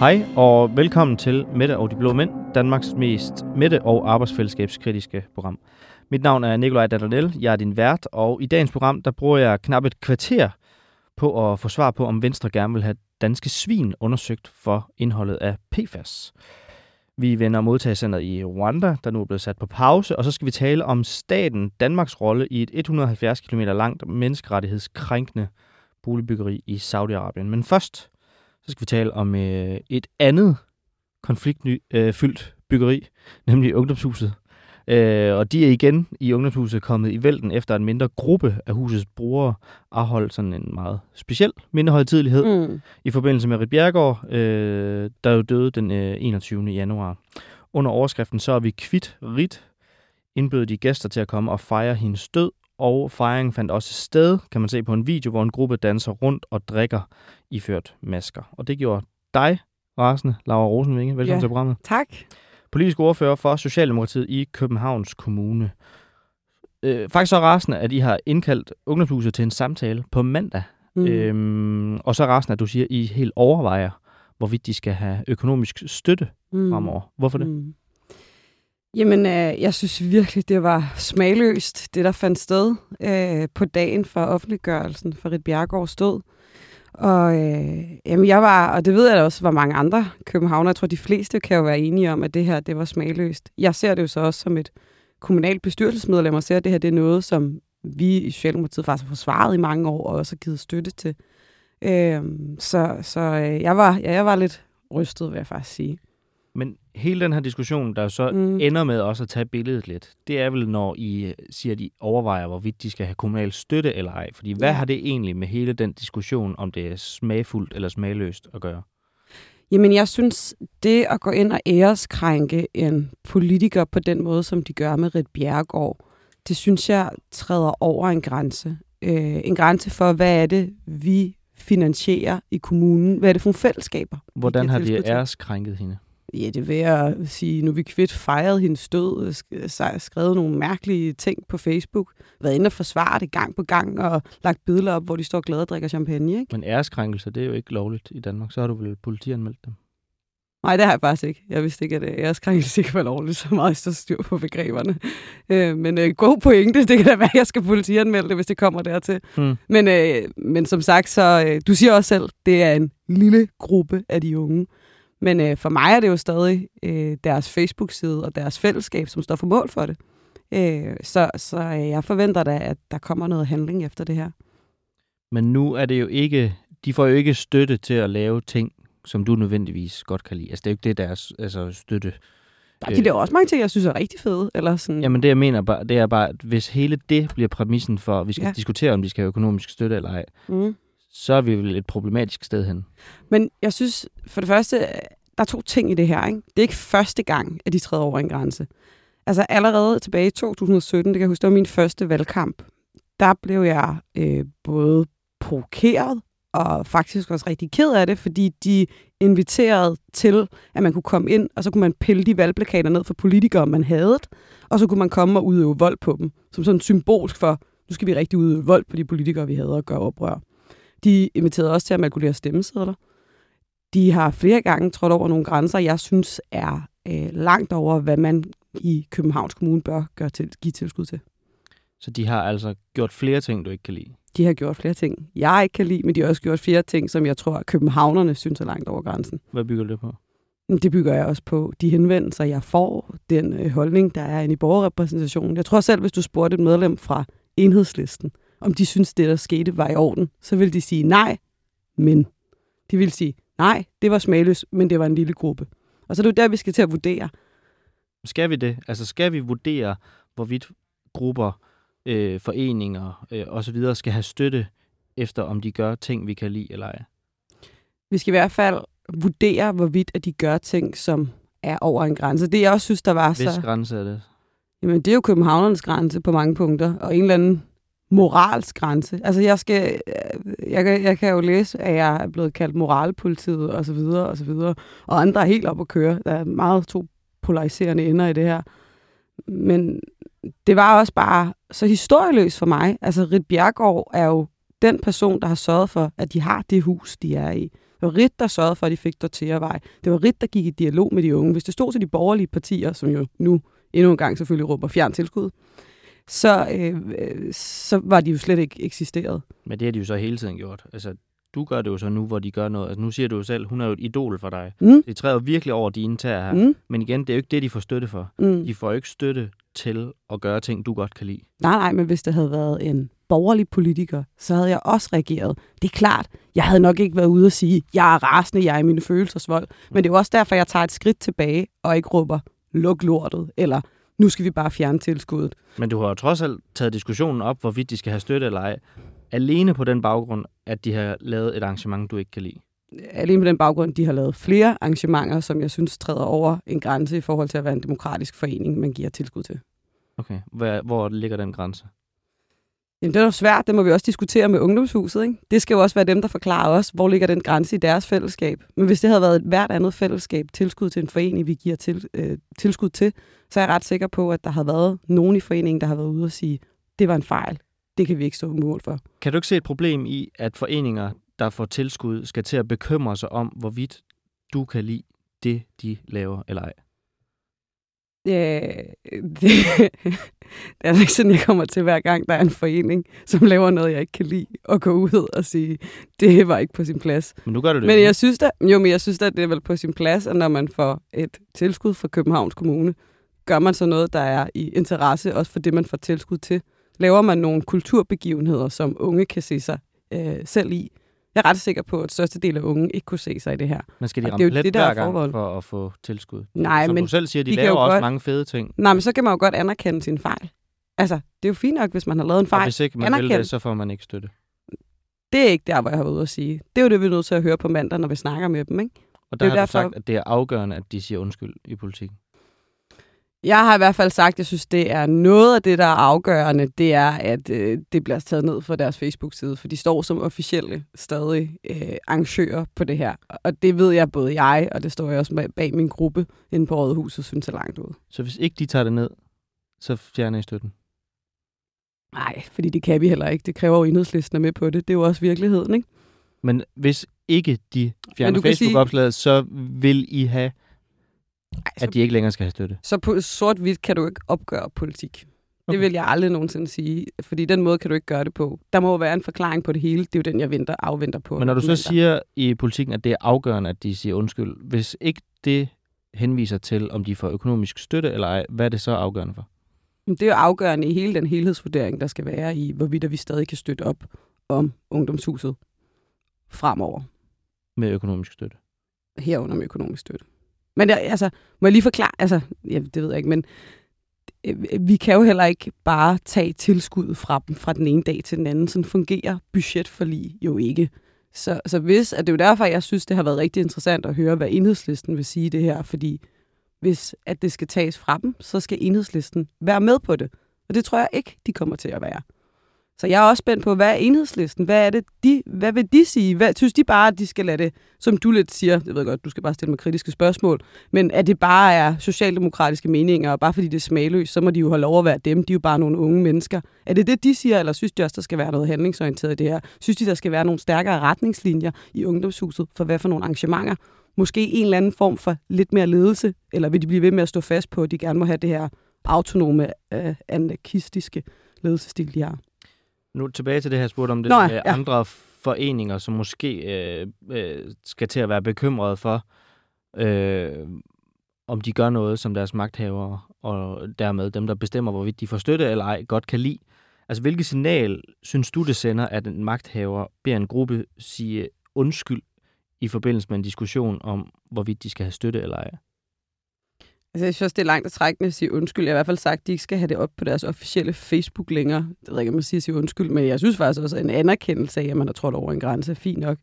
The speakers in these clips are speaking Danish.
Hej og velkommen til Mette og de Blå Mænd, Danmarks mest Mette- og arbejdsfællesskabskritiske program. Mit navn er Nikolaj Danadel, jeg er din vært, og i dagens program der bruger jeg knap et kvarter på at få svar på, om Venstre gerne vil have danske svin undersøgt for indholdet af PFAS. Vi vender modtagscenteret i Rwanda, der nu er blevet sat på pause, og så skal vi tale om staten Danmarks rolle i et 170 km langt menneskerettighedskrænkende boligbyggeri i Saudi-Arabien. Men først så skal vi tale om øh, et andet konfliktfyldt øh, byggeri, nemlig ungdomshuset. Øh, og de er igen i ungdomshuset kommet i vælten efter en mindre gruppe af husets brugere afholdt sådan en meget speciel mindehøjtidlighed mm. i forbindelse med Rit Bjergård, øh, der jo døde den øh, 21. januar. Under overskriften så er vi kvitt Rit, indbød de gæster til at komme og fejre hendes død, og fejringen fandt også sted, kan man se på en video, hvor en gruppe danser rundt og drikker iført masker. Og det gjorde dig, rasende, Laura Rosenvinge. Velkommen ja, til programmet. Tak. Politisk ordfører for Socialdemokratiet i Københavns Kommune. Øh, faktisk så rasende, at I har indkaldt Ungdomshuset til en samtale på mandag. Mm. Øhm, og så rasende, at du siger, at I helt overvejer, hvorvidt de skal have økonomisk støtte mm. fremover. Hvorfor det? Mm. Jamen, øh, jeg synes virkelig, det var smagløst, det der fandt sted øh, på dagen for offentliggørelsen for Rit Bjergård stod. Og øh, jamen, jeg var, og det ved jeg da også, var mange andre københavner. Jeg tror, de fleste kan jo være enige om, at det her, det var smagløst. Jeg ser det jo så også som et kommunalt bestyrelsesmedlem, og ser, at det her, det er noget, som vi i Socialdemokratiet faktisk har forsvaret i mange år, og også har givet støtte til. Øh, så så øh, jeg, var, ja, jeg var lidt rystet, vil jeg faktisk sige. Men hele den her diskussion, der så mm. ender med også at tage billedet lidt, det er vel, når I øh, siger, at I overvejer, hvorvidt de skal have kommunal støtte eller ej. Fordi hvad ja. har det egentlig med hele den diskussion, om det er smagfuldt eller smagløst at gøre? Jamen, jeg synes, det at gå ind og æreskrænke en politiker på den måde, som de gør med Rit Bjergård, det synes jeg træder over en grænse. Øh, en grænse for, hvad er det, vi finansierer i kommunen? Hvad er det for nogle fællesskaber? Hvordan har de æreskrænket hende? Ja, det vil jeg sige, nu vi kvidt fejret hendes død, skrevet nogle mærkelige ting på Facebook, været inde og forsvare det gang på gang, og lagt billeder op, hvor de står glade og drikker champagne. Ikke? Men æreskrænkelser, det er jo ikke lovligt i Danmark. Så har du vel politianmeldt dem? Nej, det har jeg faktisk ikke. Jeg vidste ikke, at æreskrænkelse ikke var lovligt, så meget stå styr på begreberne. Øh, men øh, god pointe, det kan da være, at jeg skal politianmelde det, hvis det kommer dertil. Hmm. Men, øh, men som sagt, så øh, du siger også selv, det er en lille gruppe af de unge. Men øh, for mig er det jo stadig øh, deres Facebook-side og deres fællesskab, som står for mål for det. Øh, så så øh, jeg forventer da, at der kommer noget handling efter det her. Men nu er det jo ikke, de får jo ikke støtte til at lave ting, som du nødvendigvis godt kan lide. Altså det er jo ikke det, deres altså, støtte. Der er øh, også mange ting, jeg synes er rigtig fede. Eller sådan. Jamen det, jeg mener, bare, det er bare, at hvis hele det bliver præmissen for, at vi skal ja. diskutere, om de skal have økonomisk støtte eller ej, mm så er vi vel et problematisk sted hen. Men jeg synes, for det første, der er to ting i det her. Ikke? Det er ikke første gang, at de træder over en grænse. Altså allerede tilbage i 2017, det kan jeg huske, det var min første valgkamp, der blev jeg øh, både provokeret og faktisk også rigtig ked af det, fordi de inviterede til, at man kunne komme ind, og så kunne man pille de valgplakater ned for politikere, man havde, og så kunne man komme og udøve vold på dem, som sådan symbolsk for, nu skal vi rigtig udøve vold på de politikere, vi havde og gøre oprør. De inviterede også til at makulere stemmesedler. De har flere gange trådt over nogle grænser, jeg synes er øh, langt over, hvad man i Københavns Kommune bør gøre til, give tilskud til. Så de har altså gjort flere ting, du ikke kan lide? De har gjort flere ting, jeg ikke kan lide, men de har også gjort flere ting, som jeg tror, at københavnerne synes er langt over grænsen. Hvad bygger det på? Det bygger jeg også på de henvendelser, jeg får, den øh, holdning, der er inde i borgerrepræsentationen. Jeg tror selv, hvis du spurgte et medlem fra enhedslisten, om de synes, det der skete var i orden, så vil de sige nej, men. De vil sige, nej, det var smagløst, men det var en lille gruppe. Og så er det jo der, vi skal til at vurdere. Skal vi det? Altså skal vi vurdere, hvorvidt grupper, øh, foreninger øh, osv. skal have støtte efter, om de gør ting, vi kan lide eller ej? Vi skal i hvert fald vurdere, hvorvidt at de gør ting, som er over en grænse. Det jeg også synes, der var Hvis så... Hvis grænse er det? Jamen, det er jo københavnernes grænse på mange punkter, og en eller anden moralsk grænse. Altså, jeg, skal, jeg, jeg, jeg kan jo læse, at jeg er blevet kaldt moralpolitiet og så videre og så videre, og andre er helt op at køre. Der er meget to polariserende ender i det her. Men det var også bare så historieløst for mig. Altså, Rit Bjergård er jo den person, der har sørget for, at de har det hus, de er i. Det var Rit, der sørgede for, at de fik dortervej. Det var Rit, der gik i dialog med de unge. Hvis det stod til de borgerlige partier, som jo nu endnu en gang selvfølgelig råber fjern tilskud, så, øh, øh, så var de jo slet ikke eksisteret. Men det har de jo så hele tiden gjort. Altså, du gør det jo så nu, hvor de gør noget. Altså, nu siger du jo selv, hun er jo et idol for dig. Mm. De træder virkelig over dine tæer her. Mm. Men igen, det er jo ikke det, de får støtte for. Mm. De får jo ikke støtte til at gøre ting, du godt kan lide. Nej, nej, men hvis det havde været en borgerlig politiker, så havde jeg også reageret. Det er klart, jeg havde nok ikke været ude og sige, jeg er rasende, jeg er i mine følelsesvold. Men det er jo også derfor, jeg tager et skridt tilbage og ikke råber, luk lortet, eller nu skal vi bare fjerne tilskuddet. Men du har jo trods alt taget diskussionen op, hvorvidt de skal have støtte eller ej. Alene på den baggrund, at de har lavet et arrangement, du ikke kan lide. Alene på den baggrund, de har lavet flere arrangementer, som jeg synes træder over en grænse i forhold til at være en demokratisk forening, man giver tilskud til. Okay. Hvor, hvor ligger den grænse? Jamen, det er jo svært, det må vi også diskutere med ungdomshuset. Ikke? Det skal jo også være dem, der forklarer os, hvor ligger den grænse i deres fællesskab. Men hvis det havde været et hvert andet fællesskab, tilskud til en forening, vi giver til, øh, tilskud til, så er jeg ret sikker på, at der har været nogen i foreningen, der har været ude og sige, det var en fejl. Det kan vi ikke stå mål for. Kan du ikke se et problem i, at foreninger, der får tilskud, skal til at bekymre sig om, hvorvidt du kan lide det, de laver eller ej? Ja, det, det er altså ikke sådan, jeg kommer til hver gang, der er en forening, som laver noget, jeg ikke kan lide, og gå ud og sige, det var ikke på sin plads. Men nu gør du det Men jeg synes da, jo, men jeg synes da, det er vel på sin plads, at når man får et tilskud fra Københavns Kommune, gør man så noget, der er i interesse, også for det, man får tilskud til. Laver man nogle kulturbegivenheder, som unge kan se sig øh, selv i. Jeg er ret sikker på, at største del af unge ikke kunne se sig i det her. Men skal de Og ramme det er jo det, der er gang for at få tilskud? Nej, Som men du selv siger, de, de laver også godt- mange fede ting. Nej, men så kan man jo godt anerkende sin fejl. Altså, det er jo fint nok, hvis man har lavet en Og fejl. hvis ikke man vil Anerkend. det, så får man ikke støtte. Det er ikke der, hvor jeg har været ude at sige. Det er jo det, vi er nødt til at høre på mandag, når vi snakker med dem, ikke? Og der Det har er du derfor- sagt, at det er afgørende, at de siger undskyld i politik. Jeg har i hvert fald sagt, at jeg synes, det er noget af det, der er afgørende, det er, at øh, det bliver taget ned fra deres Facebook-side, for de står som officielle stadig øh, arrangører på det her. Og det ved jeg både jeg, og det står jeg også bag- min gruppe inde på Rådhuset, synes er langt ud. Så hvis ikke de tager det ned, så fjerner I støtten. Nej, fordi det kan vi heller ikke. Det kræver jo enhedslisten er med på det. Det er jo også virkeligheden, ikke? Men hvis ikke de fjerner kan sige- Facebook-opslaget, så vil I have, Ej, at de ikke længere skal have støtte. Så på sort-hvidt kan du ikke opgøre politik. Okay. Det vil jeg aldrig nogensinde sige, fordi den måde kan du ikke gøre det på. Der må jo være en forklaring på det hele. Det er jo den, jeg venter, afventer på. Men når du så siger i politikken, at det er afgørende, at de siger undskyld, hvis ikke det henviser til, om de får økonomisk støtte eller ej, hvad er det så afgørende for? Det er jo afgørende i hele den helhedsvurdering, der skal være i, hvorvidt vi stadig kan støtte op om ungdomshuset fremover. Med økonomisk støtte. Herunder med økonomisk støtte. Men det, altså, må jeg lige forklare? Altså, ja, det ved jeg ikke, men øh, vi kan jo heller ikke bare tage tilskuddet fra dem fra den ene dag til den anden. Sådan fungerer budgetforlig jo ikke. Så, så hvis, at det er jo derfor, jeg synes, det har været rigtig interessant at høre, hvad enhedslisten vil sige det her, fordi hvis at det skal tages fra dem, så skal enhedslisten være med på det. Og det tror jeg ikke, de kommer til at være. Så jeg er også spændt på, hvad er enhedslisten? Hvad, er det, de, hvad vil de sige? Hvad, synes de bare, at de skal lade det, som du lidt siger, det ved jeg godt, du skal bare stille mig kritiske spørgsmål, men at det bare er socialdemokratiske meninger, og bare fordi det er smagløst, så må de jo holde lov at være dem. De er jo bare nogle unge mennesker. Er det det, de siger, eller synes de også, der skal være noget handlingsorienteret i det her? Synes de, der skal være nogle stærkere retningslinjer i ungdomshuset for hvad for nogle arrangementer? Måske en eller anden form for lidt mere ledelse, eller vil de blive ved med at stå fast på, at de gerne må have det her autonome, øh, anarkistiske ledelsesstil, de har? Nu tilbage til det her spurgt om det Nå, ja. andre foreninger, som måske øh, øh, skal til at være bekymrede for, øh, om de gør noget, som deres magthavere, og dermed dem, der bestemmer, hvorvidt de får støtte eller ej, godt kan lide. Altså, hvilket signal synes du, det sender, at en magthaver beder en gruppe sige undskyld i forbindelse med en diskussion om, hvorvidt de skal have støtte eller ej? Altså, jeg synes, det er langt at trække at sige undskyld. Jeg har i hvert fald sagt, at de ikke skal have det op på deres officielle Facebook længere. Det ved ikke, om man siger at sige undskyld, men jeg synes faktisk også, at en anerkendelse af, at man har trådt over en grænse er fint nok.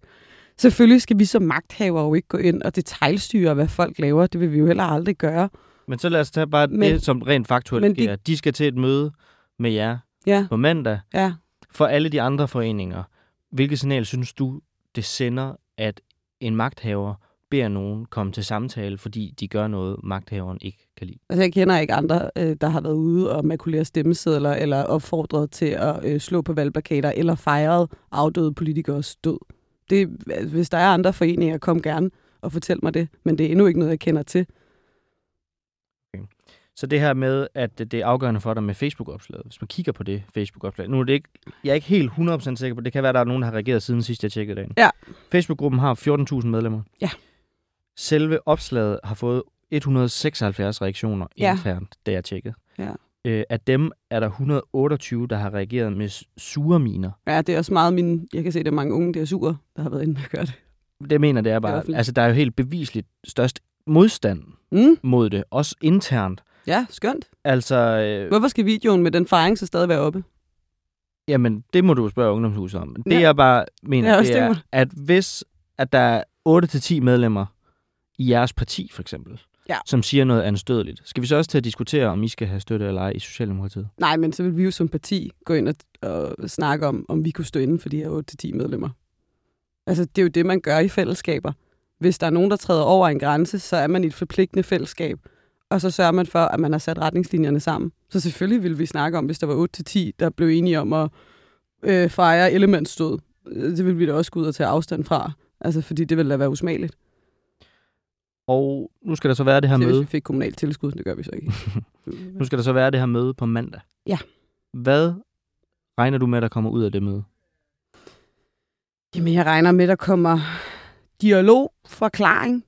Selvfølgelig skal vi som magthaver jo ikke gå ind og detaljstyre, hvad folk laver. Det vil vi jo heller aldrig gøre. Men så lad os tage bare men, det, som rent faktuelt men de- sker. De skal til et møde med jer Ja, på mandag. ja. For alle de andre foreninger, hvilket signal synes du, det sender, at en magthaver beder nogen komme til samtale, fordi de gør noget, magthaveren ikke kan lide. Altså, jeg kender ikke andre, øh, der har været ude og makulere stemmesedler, eller opfordret til at øh, slå på valgplakater, eller fejret afdøde politikers død. Det, altså, hvis der er andre foreninger, kom gerne og fortæl mig det, men det er endnu ikke noget, jeg kender til. Så det her med, at det er afgørende for dig med Facebook-opslaget, hvis man kigger på det Facebook-opslag. Nu er det ikke, jeg er ikke helt 100% sikker på, det kan være, at der er nogen, der har reageret siden sidst, jeg tjekkede dagen. Ja. Facebook-gruppen har 14.000 medlemmer. Ja. Selve opslaget har fået 176 reaktioner Ja. internt, da jeg tjekkede. Ja. Øh, af dem er der 128, der har reageret med sure miner. Ja, det er også meget min... Jeg kan se, at det er mange unge, der er sure, der har været inde og gøre det. Det mener det er Det er bare, offentligt. altså der er jo helt bevisligt størst modstand Mm, mod det, også internt. ja, skønt. Altså, øh, Hvorfor skal videoen med den fejring så stadig være oppe? Jamen, det må du spørge ungdomshuset om. Det Ja. jeg bare mener, Ja, det det er, at hvis at der er 8-10 medlemmer i jeres parti, for eksempel, Ja. som siger noget anstødeligt, skal vi så også til at diskutere, om I skal have støtte eller ej i Socialdemokratiet? Nej, men så vil vi jo som parti gå ind og, og snakke om, om vi kunne stå inden for de her 8-10 medlemmer. Altså, det er jo det, man gør i fællesskaber. Hvis der er nogen, der træder over en grænse, så er man i et forpligtende fællesskab. Og så sørger man for, at man har sat retningslinjerne sammen. Så selvfølgelig ville vi snakke om, hvis der var 8-10, der blev enige om at øh, fejre elementsstød. Øh, Det ville vi da også gå ud og tage afstand fra. Altså, fordi det ville da være usmageligt. Og nu skal der så være det her Det, hvis vi møde. fik kommunalt tilskud, det gør vi så ikke. Nu skal der så være det her møde på mandag. Ja. Hvad regner du med, der kommer ud af det møde? Jamen, jeg regner med, at der kommer dialog, forklaring,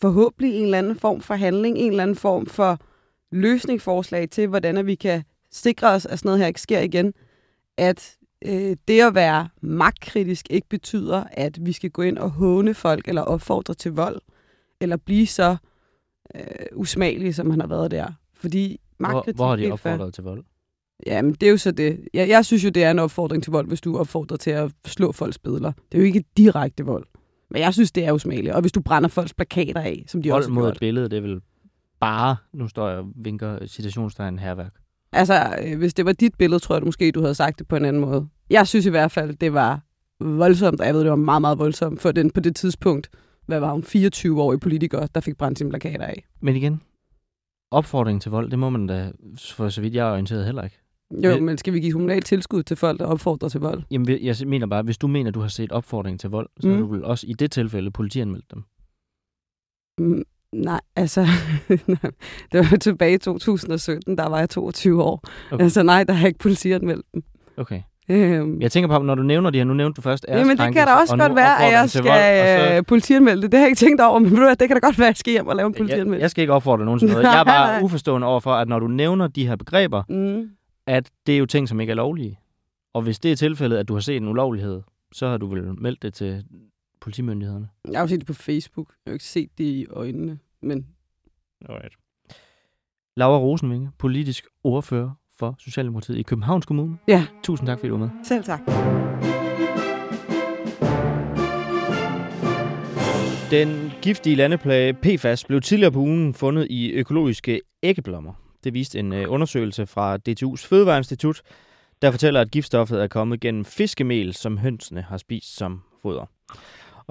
forhåbentlig en eller anden form for handling, en eller anden form for løsningsforslag til, hvordan vi kan sikre os, at sådan noget her ikke sker igen. At øh, det at være magtkritisk ikke betyder, at vi skal gå ind og håne folk eller opfordre til vold, eller blive så øh, usmagelige, som han har været der. Fordi Hvor, hvor har de opfordret til vold? Jamen, det er jo så det. Jeg, jeg synes jo, det er en opfordring til vold, hvis du opfordrer til at slå folks billeder. Det er jo ikke direkte vold. Men jeg synes, det er usmageligt. Og hvis du brænder folks plakater af, som de Vold også har mod et billede, det er vel bare, nu står jeg og vinker citationstegn herværk. Altså, øh, hvis det var dit billede, tror jeg du måske, du havde sagt det på en anden måde. Jeg synes i hvert fald, det var voldsomt, og jeg ved, det var meget, meget voldsomt, for den på det tidspunkt, hvad var hun, 24-årig politiker, der fik brændt sine plakater af. Men igen, opfordring til vold, det må man da, for så vidt jeg er orienteret heller ikke. Jo, men skal vi give kommunalt tilskud til folk, der opfordrer til vold? Jamen, jeg mener bare, hvis du mener, du har set opfordring til vold, så mm. du vel også i det tilfælde politianmeldt dem. Mm, Nej, altså, det var tilbage i 2017, der var jeg 22 år. Okay. Altså nej, der har ikke politianmeldt dem. Okay. Øhm, Jeg tænker på, når du nævner de her, nu nævnte du først Jamen, det kan æreskrænkelse, da også og godt være, at jeg skal vold, og øh, politianmelde det. Det har jeg ikke tænkt over, men ved du hvad, det kan da godt være, at jeg skal hjem og lave en så, jeg, politianmeldelse. jeg skal ikke opfordre nogen til noget. Jeg er bare uforstående over for, at når du nævner de her begreber, Mm. at det er jo ting, som ikke er lovlige. Og hvis det er tilfældet, at du har set en ulovlighed, så har du vel meldt det til politimyndighederne. Jeg har jo set det på Facebook. Jeg har jo ikke set det i øjnene, men Alright. Laura Rosenvinge, politisk ordfører for Socialdemokratiet i Københavns Kommune. Ja. Tusind tak, fordi du var med. selv tak. Den giftige landeplage PFAS blev tidligere på ugen fundet i økologiske æggeblommer. Det viste en øh, undersøgelse fra DTU's Fødevareinstitut, der fortæller, at giftstoffet er kommet gennem fiskemel, som hønsene har spist som foder.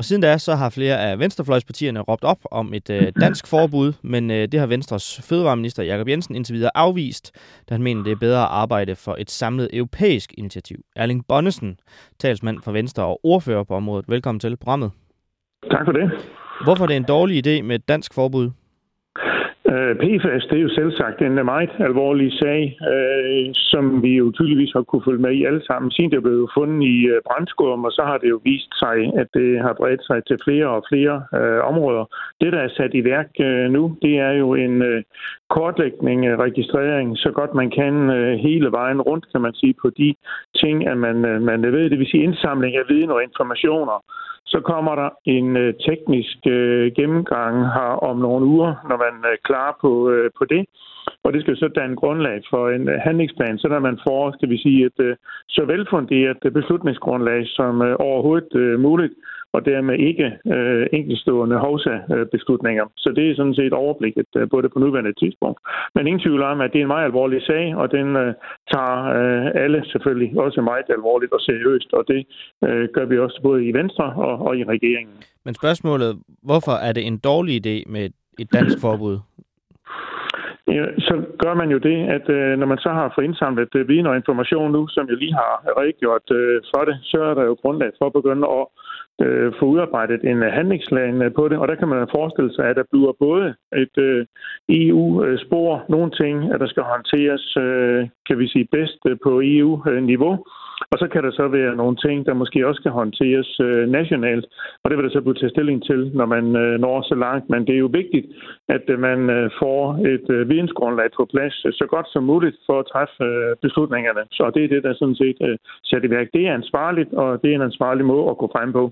Og siden da, så har flere af venstrefløjspartierne råbt op om et øh, dansk forbud, men øh, det har Venstres fødevareminister Jakob Jensen indtil videre afvist, da han mener, det er bedre at arbejde for et samlet europæisk initiativ. Erling Bonnesen, talsmand for Venstre og ordfører på området. Velkommen til programmet. Tak for det. Hvorfor er det en dårlig idé med et dansk forbud? Øh, PFAS, det er jo selv sagt en meget alvorlig sag, øh, som vi jo tydeligvis har kunne følge med i alle sammen. Siden det blev fundet i øh, brændskum, og så har det jo vist sig, at det har bredt sig til flere og flere øh, områder. Det, der er sat i værk øh, nu, det er jo en øh, kortlægning, af registrering, så godt man kan øh, hele vejen rundt, kan man sige, på de ting, at man, øh, man ved. Det vil sige indsamling af viden og informationer. Så kommer der en øh, teknisk øh, gennemgang her om nogle uger, når man øh, er klar på, øh, på det. Og det skal så danne grundlag for en øh, handlingsplan, så man får, skal vi sige, et øh, så velfunderet øh, beslutningsgrundlag som øh, overhovedet øh, muligt og dermed ikke øh, enkeltstående hovsa-beslutninger. Så det er sådan set overblikket øh, på det på nuværende tidspunkt. Men ingen tvivl om, at det er en meget alvorlig sag, og den øh, tager øh, alle selvfølgelig også meget alvorligt og seriøst, og det øh, gør vi også både i Venstre og, og i regeringen. Men spørgsmålet, hvorfor er det en dårlig idé med et dansk forbud? Ja, så gør man jo det, at øh, når man så har fået indsamlet øh, viden og information nu, som jeg lige har redegjort øh, for det, så er der jo grundlag for at begynde at øh, få udarbejdet en øh, handlingsplan øh, på det, og der kan man forestille sig, at der bliver både et øh, EU-spor, nogle ting, at der skal håndteres, øh, kan vi sige, bedst øh, på EU-niveau, og så kan der så være nogle ting, der måske også skal håndteres øh, nationalt, og det vil der så blive taget stilling til, når man øh, når så langt. Men det er jo vigtigt, at øh, man øh, får et øh, vidensgrundlag på plads øh, så godt som muligt for at træffe øh, beslutningerne. Så det er det, der sådan set øh, sætter i værk. Det er ansvarligt, og det er en ansvarlig måde at gå frem på.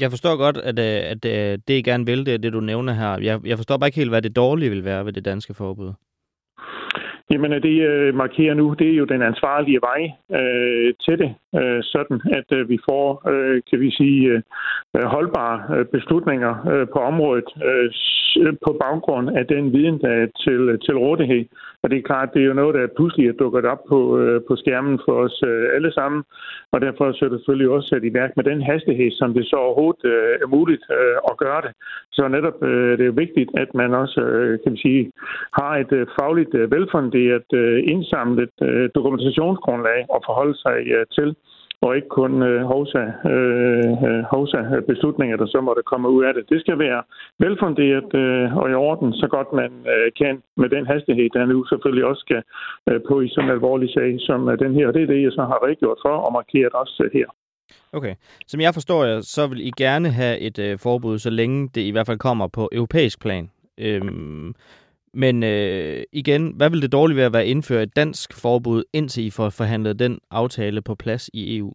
Jeg forstår godt, at, øh, at, at det, I gerne vil, det er det, du nævner her. Jeg, jeg forstår bare ikke helt, hvad det dårlige vil være ved det danske forbud. Jamen, det øh, markerer nu, det er jo den ansvarlige vej øh, til det, øh, sådan at øh, vi får, øh, kan vi sige, øh, Øh, holdbare øh, beslutninger øh, på området på baggrund af den viden, der er til, til rådighed. Og det er klart, det er jo noget, der pludselig er dukket op på, på skærmen for os alle sammen. Og derfor så er det selvfølgelig også sat i værk med den hastighed, som det så overhovedet er muligt at gøre det. Så netop det er vigtigt, at man også, kan vi sige, har et fagligt velfunderet indsamlet dokumentationsgrundlag at forholde sig til og ikke kun øh, hovsa, øh, øh, hovsa beslutninger, der så måtte komme ud af det. Det skal være velfunderet øh, og i orden, så godt man øh, kan med den hastighed, der nu selvfølgelig også skal øh, på i sådan en alvorlig sag som øh, den her. Og det er det, jeg så har redegjort for og markeret også øh, her. Okay. Som jeg forstår jer, så vil I gerne have et øh, forbud, så længe det i hvert fald kommer på europæisk plan. Øhm, men øh, igen, hvad vil det dårligt være at indføre et dansk forbud, indtil I får forhandlet den aftale på plads i EU?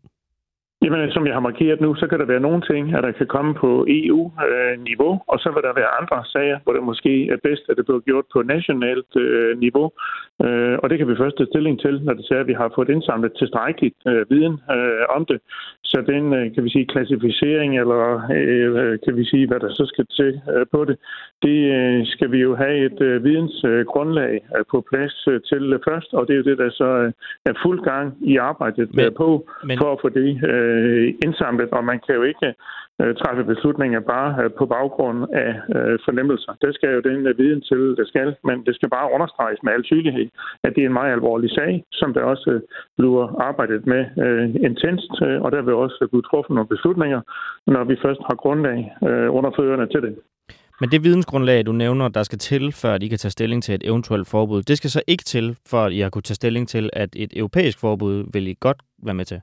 Jamen, som jeg har markeret nu, så kan der være nogle ting, at der kan komme på EU-niveau, øh, og så vil der være andre sager, hvor det måske er bedst, at det bliver gjort på nationalt øh, niveau. Øh, og det kan vi først tage stilling til, når det ser, at vi har fået indsamlet tilstrækkeligt viden om det. Så den, kan vi sige, klassificering, eller kan vi sige, hvad der så skal til på det, det skal vi jo have et vidensgrundlag på plads til først, og det er jo det, der så er fuld gang i arbejdet men, på, men... for at få det øh, Øh, indsamlet, og man kan jo ikke øh, træffe beslutninger bare øh, på baggrund af øh, fornemmelser. Det skal jo den øh, viden til, det skal, men det skal bare understreges med al tydelighed, at det er en meget alvorlig sag, som der også øh, bliver arbejdet med øh, intenst, øh, og der vil også blive truffet nogle beslutninger, når vi først har grundlag øh, under fødderne til det. Men det vidensgrundlag, du nævner, der skal til, før at I kan tage stilling til et eventuelt forbud, det skal så ikke til, for at I har kunne tage stilling til, at et europæisk forbud vil I godt være med til?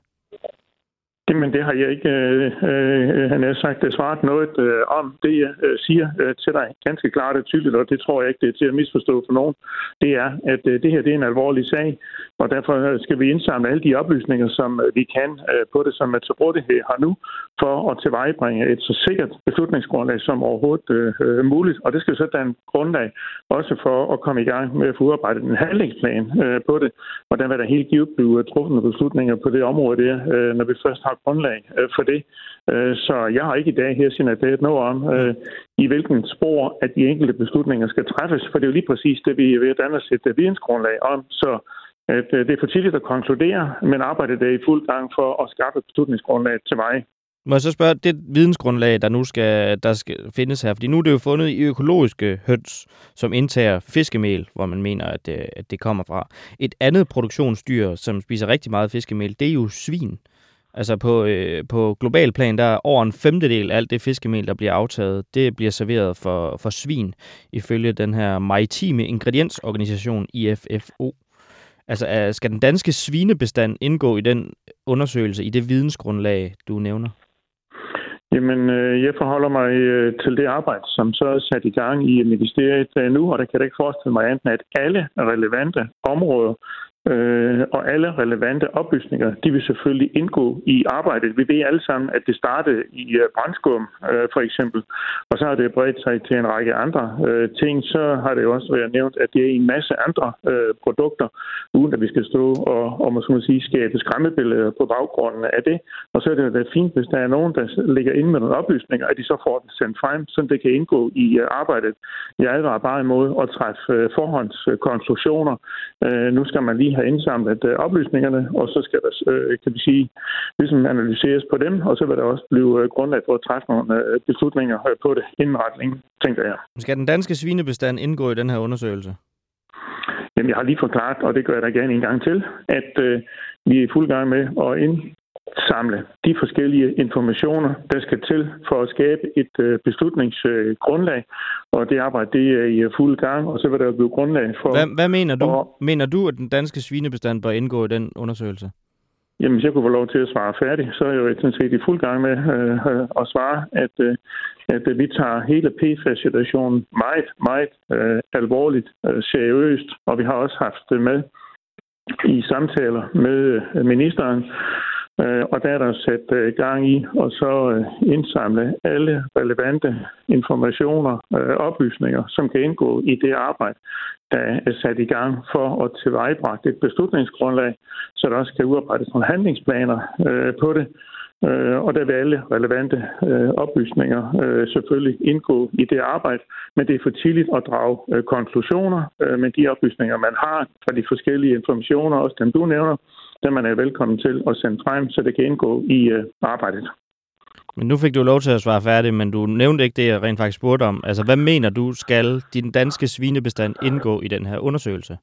Jamen, det har jeg ikke, øh, øh han har sagt, svaret noget øh, om. Det, jeg øh, siger øh, til dig ganske klart og tydeligt, og det tror jeg ikke, det er til at misforstå for nogen, det er, at øh, det her det er en alvorlig sag, og derfor øh, skal vi indsamle alle de oplysninger, som øh, vi kan øh, på det, som er til rådighed har nu, for at tilvejebringe et så sikkert beslutningsgrundlag som overhovedet øh, muligt. Og det skal så danne grundlag også for at komme i gang med at få udarbejdet en handlingsplan øh, på det, og den vil der helt givet blive truffet beslutninger på det område der, øh, når vi først har grundlag øh, for det. Øh, så jeg har ikke i dag her signateret noget om, øh, i hvilken spor at de enkelte beslutninger skal træffes, for det er jo lige præcis det, vi er ved at danne et vidensgrundlag om. Så at det er for tidligt at konkludere, men arbejdet er i fuld gang for at skaffe beslutningsgrundlag til mig. Må jeg så spørge, det vidensgrundlag, der nu skal, der skal findes her, fordi nu er det jo fundet i økologiske høns, som indtager fiskemel, hvor man mener, at det, at det kommer fra. Et andet produktionsdyr, som spiser rigtig meget fiskemel, det er jo svin. Altså på, øh, på global plan, der er over en femtedel af alt det fiskemel, der bliver aftaget, det bliver serveret for, for svin, ifølge den her maritime ingrediensorganisation IFFO. Altså øh, skal den danske svinebestand indgå i den undersøgelse, i det vidensgrundlag, du nævner? Jamen, øh, jeg forholder mig øh, til det arbejde, som så er sat i gang i ministeriet nu, og der kan jeg ikke forestille mig andet, at alle relevante områder Øh, og alle relevante oplysninger, de vil selvfølgelig indgå i arbejdet. Vi ved alle sammen, at det startede i øh, brændskum, brandskum, øh, for eksempel, og så har det bredt sig til en række andre øh, ting. Så har det jo også været nævnt, at det er en masse andre øh, produkter, uden at vi skal stå og, og måske man sige, skabe skræmmebilleder på baggrunden af det. Og så er det jo fint, hvis der er nogen, der ligger inde med nogle oplysninger, at de så får det sendt frem, så det kan indgå i øh, arbejdet. Jeg advarer bare imod at træffe øh, forhåndskonstruktioner. Øh, nu skal man lige have indsamlet øh, oplysningerne, og så skal der, øh, kan vi sige, ligesom analyseres på dem, og så vil der også blive øh, grundlag for at træffe nogle øh, beslutninger øh, på det indretning, tænker jeg. Skal den danske svinebestand indgå i den her undersøgelse? Jamen, jeg har lige forklaret, og det gør jeg da gerne en gang til, at øh, vi er i fuld gang med at ind, samle de forskellige informationer, der skal til for at skabe et øh, beslutningsgrundlag. Og det arbejde det er i fuld gang, og så vil der blive grundlag for... Hvad, hvad mener du? Og, mener du, at den danske svinebestand bør indgå i den undersøgelse? Jamen, hvis jeg kunne få lov til at svare færdig, så er jeg jo sådan set i fuld gang med øh, at svare, at, øh, at vi tager hele PFAS-situationen meget, meget øh, alvorligt, øh, seriøst, og vi har også haft det med i samtaler med øh, ministeren, Øh, Øh, og der er der sat øh, gang i og så øh, indsamle alle relevante informationer, oplysninger, som kan indgå i det arbejde, der er sat i gang for at tilvejebragt et beslutningsgrundlag, så der også kan udarbejdes nogle handlingsplaner på det. Og der vil alle relevante oplysninger selvfølgelig indgå i det arbejde, men det er for tidligt at drage konklusioner. Men de oplysninger, man har fra de forskellige informationer, også dem du nævner, dem man er velkommen til at sende frem, så det kan indgå i øh, arbejdet. Men nu fik du lov til at svare færdig, men du nævnte ikke det, jeg rent faktisk spurgte om. Altså, hvad mener du, skal din danske svinebestand indgå i den her undersøgelse?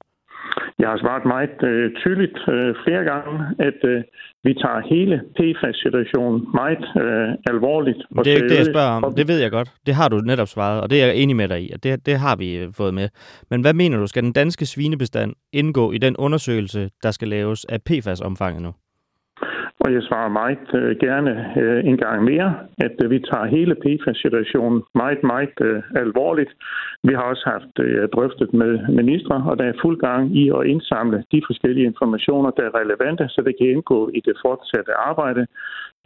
Jeg har svaret meget øh, tydeligt øh, flere gange, at øh, vi tager hele PFAS-situationen meget øh, alvorligt. Og det er ikke det, jeg spørger om. Det ved jeg godt. Det har du netop svaret, og det er jeg enig med dig i, og det, det har vi øh, fået med. Men hvad mener du, skal den danske svinebestand indgå i den undersøgelse, der skal laves af PFAS-omfanget nu? Og jeg svarer meget øh, gerne øh, en gang mere, at øh, vi tager hele PFAS-situationen meget, meget øh, alvorligt. Vi har også haft øh, drøftet med ministre, og der er fuld gang i at indsamle de forskellige informationer, der er relevante, så det kan indgå i det fortsatte arbejde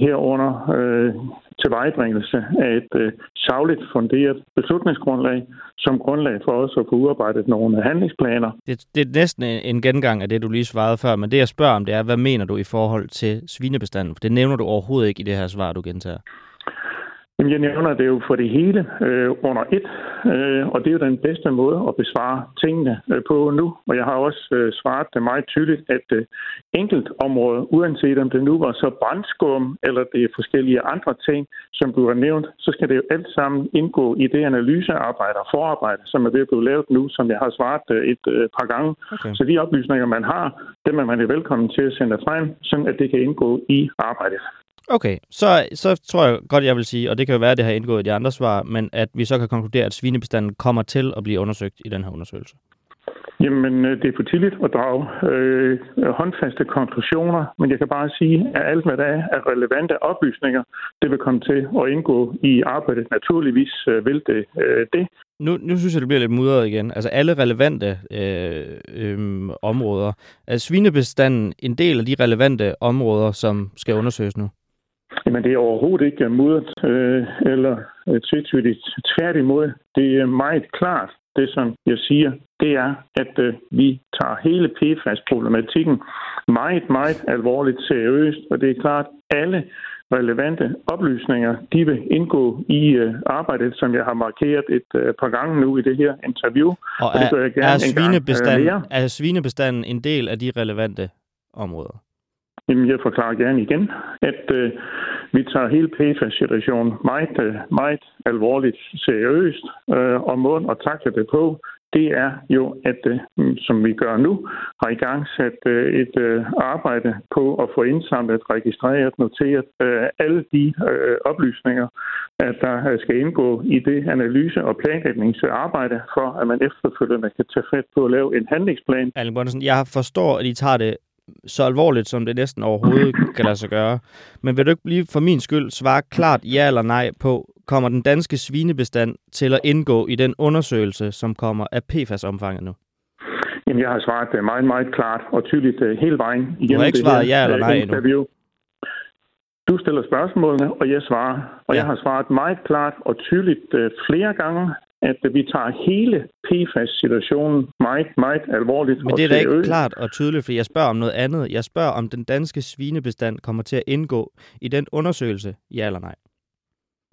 herunder øh, tilvejebringelse af et øh, savligt funderet beslutningsgrundlag som grundlag for os at få udarbejdet nogle handlingsplaner. Det, det er næsten en gengang af det, du lige svarede før, men det jeg spørger om, det er, hvad mener du i forhold til svinebestanden? For det nævner du overhovedet ikke i det her svar, du gentager. Jamen, jeg nævner det jo for det hele øh, under et, øh, og det er jo den bedste måde at besvare tingene øh, på nu. Og jeg har også øh, svaret det meget tydeligt, at øh, enkelt område, uanset om det nu var så brandskum eller det er forskellige andre ting, som har nævnt, så skal det jo alt sammen indgå i det analysearbejde og forarbejde, som er ved at blive lavet nu, som jeg har svaret øh, et øh, par gange. Okay. Så de oplysninger, man har, dem er man jo velkommen til at sende frem, sådan at det kan indgå i arbejdet. Okay, så, så tror jeg godt, jeg vil sige, og det kan jo være, at det har indgået i de andre svar, men at vi så kan konkludere, at svinebestanden kommer til at blive undersøgt i den her undersøgelse. Jamen, øh, det er for tidligt at drage øh, håndfaste konklusioner, men jeg kan bare sige, at alt, hvad der er af relevante oplysninger, det vil komme til at indgå i arbejdet. Naturligvis øh, vil det øh, det. Nu, nu synes jeg, det bliver lidt mudret igen. Altså alle relevante øh, øh, områder. Er svinebestanden en del af de relevante områder, som skal undersøges nu? Jamen, det er overhovedet ikke mudret øh, eller øh, tvetydigt. Tværtimod, det er meget klart, det som jeg siger, det er, at øh, vi tager hele PFAS-problematikken meget, meget alvorligt seriøst, og det er klart, alle relevante oplysninger, de vil indgå i øh, arbejdet, som jeg har markeret et øh, par gange nu i det her interview. Og, og er, det gør jeg gerne er, svinebestanden, en gang, øh, er svinebestanden en del af de relevante områder? Jamen, jeg forklarer gerne igen, at øh, vi tager hele PFAS-situationen meget, øh, meget alvorligt seriøst, øh, og måden at takle det på, det er jo, at øh, mm, som vi gør nu, har i gang sat øh, et øh, arbejde på at få indsamlet, registreret, noteret øh, alle de øh, oplysninger, at der øh, skal indgå i det analyse- og planlægningsarbejde, for at man efterfølgende kan tage fat på at lave en handlingsplan. Allen Bonnesen, jeg forstår, at I tager det så alvorligt, som det næsten overhovedet kan lade sig gøre. Men vil du ikke lige for min skyld svare klart ja eller nej på, kommer den danske svinebestand til at indgå i den undersøgelse, som kommer af PFAS-omfanget nu? Jamen, jeg har svaret meget, meget klart og tydeligt hele vejen du har ikke svaret ja eller nej interview. Endnu. Du stiller spørgsmålene, og jeg svarer. Og ja. jeg har svaret meget klart og tydeligt flere gange, at vi tager hele PFAS-situationen meget, meget alvorligt Men det er da ikke klart og tydeligt, for jeg spørger om noget andet. Jeg spørger, om den danske svinebestand kommer til at indgå i den undersøgelse, ja eller nej?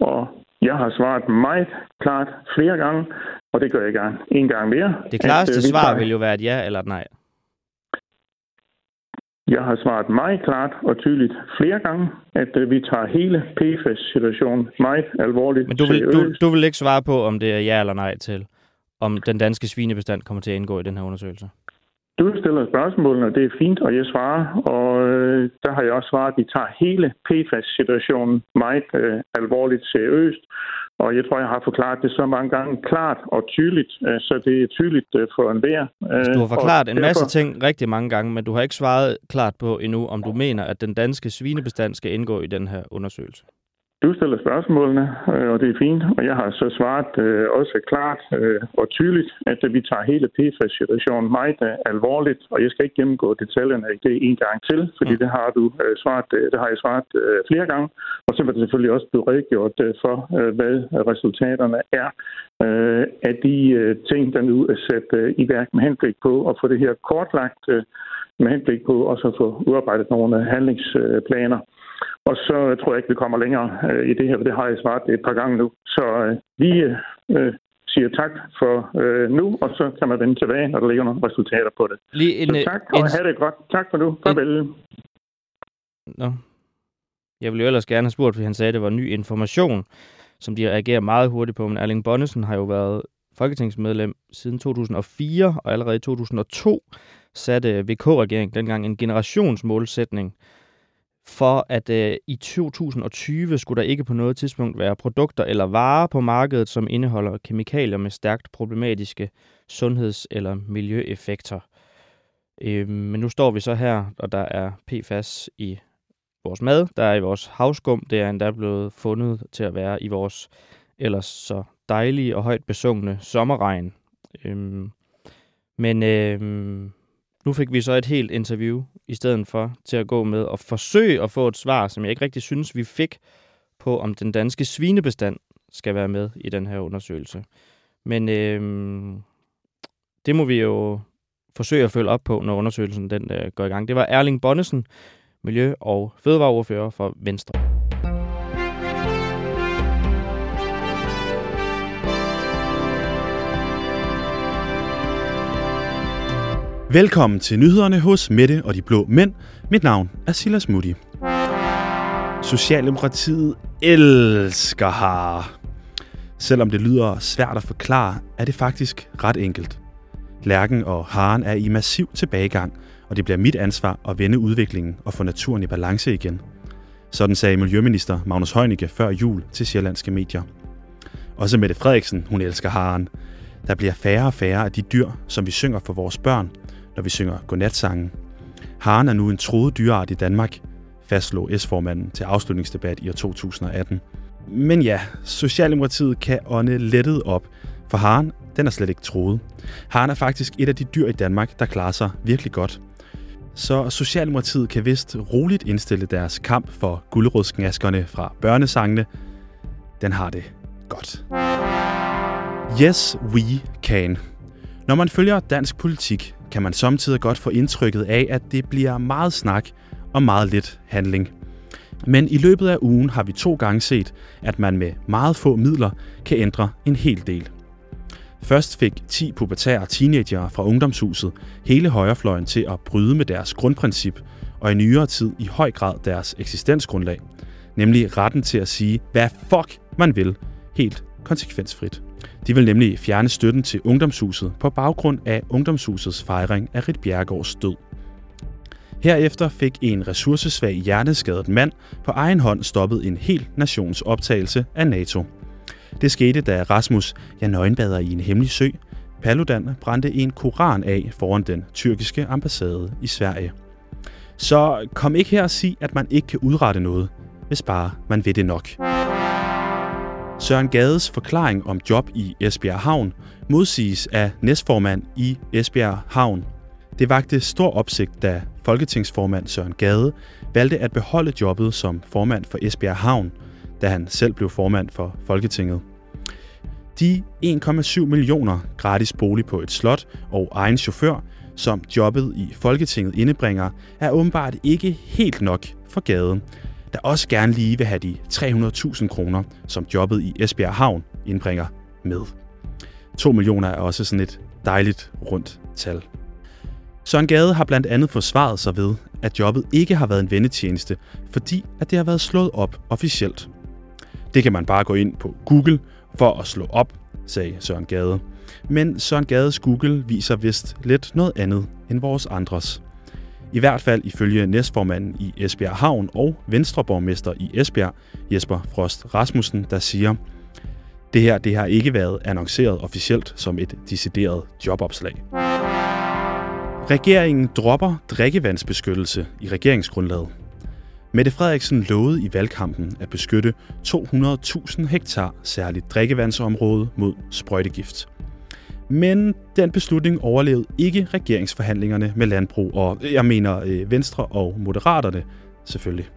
Og jeg har svaret meget klart flere gange, og det gør jeg gerne en gang mere. Det klareste at, øh, svar tager... vil jo være et ja eller et nej. Jeg har svaret meget klart og tydeligt flere gange, at øh, vi tager hele PFAS-situationen meget alvorligt. Men du vil, du, du vil ikke svare på, om det er ja eller nej til, om den danske svinebestand kommer til at indgå i den her undersøgelse? Du stiller spørgsmålene, og det er fint, og jeg svarer. Og øh, der har jeg også svaret, at vi tager hele PFAS-situationen meget øh, alvorligt seriøst. Og jeg tror, jeg har forklaret det så mange gange klart og tydeligt, øh, så det er tydeligt øh, for enhver. Altså, du har forklaret en masse ting rigtig mange gange, men du har ikke svaret klart på endnu, om du mener, at den danske svinebestand skal indgå i den her undersøgelse. Du stiller spørgsmålene, øh, og det er fint, og jeg har så svaret øh, også klart øh, og tydeligt, at vi tager hele PFAS-situationen meget øh, alvorligt, og jeg skal ikke gennemgå detaljerne i det en gang til, fordi mm. det har du øh, svaret, øh, det har jeg svaret øh, flere gange, og så vil det selvfølgelig også blive redegjort øh, for, øh, hvad resultaterne er øh, af de øh, ting, der nu er sat øh, i værk med henblik på at få det her kortlagt, øh, med henblik på også at få udarbejdet nogle handlingsplaner. Og så tror jeg ikke, vi kommer længere øh, i det her, for det har jeg svaret et par gange nu. Så øh, vi øh, siger tak for øh, nu, og så kan man vende tilbage, når der ligger nogle resultater på det. Lige en, så tak, og en, have det godt. Tak for nu. Farvel. En... Nå. Jeg ville jo ellers gerne have spurgt, fordi han sagde, at det var ny information, som de reagerer meget hurtigt på. Men Erling Bonnesen har jo været folketingsmedlem siden 2004, og allerede i 2002 satte VK-regeringen dengang en generationsmålsætning for at øh, i 2020 skulle der ikke på noget tidspunkt være produkter eller varer på markedet, som indeholder kemikalier med stærkt problematiske sundheds- eller miljøeffekter. Øh, men nu står vi så her, og der er PFAS i vores mad, der er i vores havskum, det er endda blevet fundet til at være i vores ellers så dejlige og højt besungne sommerregn. Øh, men øh, nu fik vi så et helt interview i stedet for til at gå med og forsøge at få et svar, som jeg ikke rigtig synes, vi fik på, om den danske svinebestand skal være med i den her undersøgelse. Men øh, det må vi jo forsøge at følge op på, når undersøgelsen den, øh, går i gang. Det var Erling Bonnesen, Miljø- og Fødevareordfører for Venstre. Velkommen til nyhederne hos Mette og de Blå Mænd. Mit navn er Silas Mutti. Socialdemokratiet elsker har. Selvom det lyder svært at forklare, er det faktisk ret enkelt. Lærken og haren er i massiv tilbagegang, og det bliver mit ansvar at vende udviklingen og få naturen i balance igen. Sådan sagde Miljøminister Magnus Heunicke før jul til sjællandske medier. Også Mette Frederiksen, hun elsker haren. Der bliver færre og færre af de dyr, som vi synger for vores børn, når vi synger godnatsangen. Haren er nu en troet dyreart i Danmark, fastslog S-formanden til afslutningsdebat i år 2018. Men ja, Socialdemokratiet kan ånde lettet op, for haren den er slet ikke troet. Haren er faktisk et af de dyr i Danmark, der klarer sig virkelig godt. Så Socialdemokratiet kan vist roligt indstille deres kamp for guldrødsknaskerne fra børnesangene. Den har det godt. Yes, we can. Når man følger dansk politik, kan man samtidig godt få indtrykket af, at det bliver meget snak og meget lidt handling. Men i løbet af ugen har vi to gange set, at man med meget få midler kan ændre en hel del. Først fik 10 pubertære teenagere fra ungdomshuset hele højrefløjen til at bryde med deres grundprincip, og i nyere tid i høj grad deres eksistensgrundlag, nemlig retten til at sige, hvad fuck man vil, helt konsekvensfrit. De vil nemlig fjerne støtten til Ungdomshuset på baggrund af Ungdomshusets fejring af Rit Bjergårds død. Herefter fik en ressourcesvag hjerneskadet mand på egen hånd stoppet en hel nations optagelse af NATO. Det skete, da Rasmus, jeg nøgenbader i en hemmelig sø, Paludan brændte en koran af foran den tyrkiske ambassade i Sverige. Så kom ikke her og sig, at man ikke kan udrette noget, hvis bare man ved det nok. Søren Gades forklaring om job i Esbjerg Havn modsiges af næstformand i Esbjerg Havn. Det vagte stor opsigt, da folketingsformand Søren Gade valgte at beholde jobbet som formand for Esbjerg Havn, da han selv blev formand for Folketinget. De 1,7 millioner gratis bolig på et slot og egen chauffør, som jobbet i Folketinget indebringer, er åbenbart ikke helt nok for gaden, der også gerne lige vil have de 300.000 kroner, som jobbet i Esbjerg Havn indbringer med. 2 millioner er også sådan et dejligt rundt tal. Søren Gade har blandt andet forsvaret sig ved, at jobbet ikke har været en vendetjeneste, fordi at det har været slået op officielt. Det kan man bare gå ind på Google for at slå op, sagde Søren Gade. Men Søren Gades Google viser vist lidt noget andet end vores andres. I hvert fald ifølge næstformanden i Esbjerg Havn og venstreborgmester i Esbjerg, Jesper Frost Rasmussen, der siger, det her det har ikke været annonceret officielt som et decideret jobopslag. Regeringen dropper drikkevandsbeskyttelse i regeringsgrundlaget. Mette Frederiksen lovede i valgkampen at beskytte 200.000 hektar særligt drikkevandsområde mod sprøjtegift. Men den beslutning overlevede ikke regeringsforhandlingerne med landbrug og, jeg mener, øh, Venstre og Moderaterne selvfølgelig.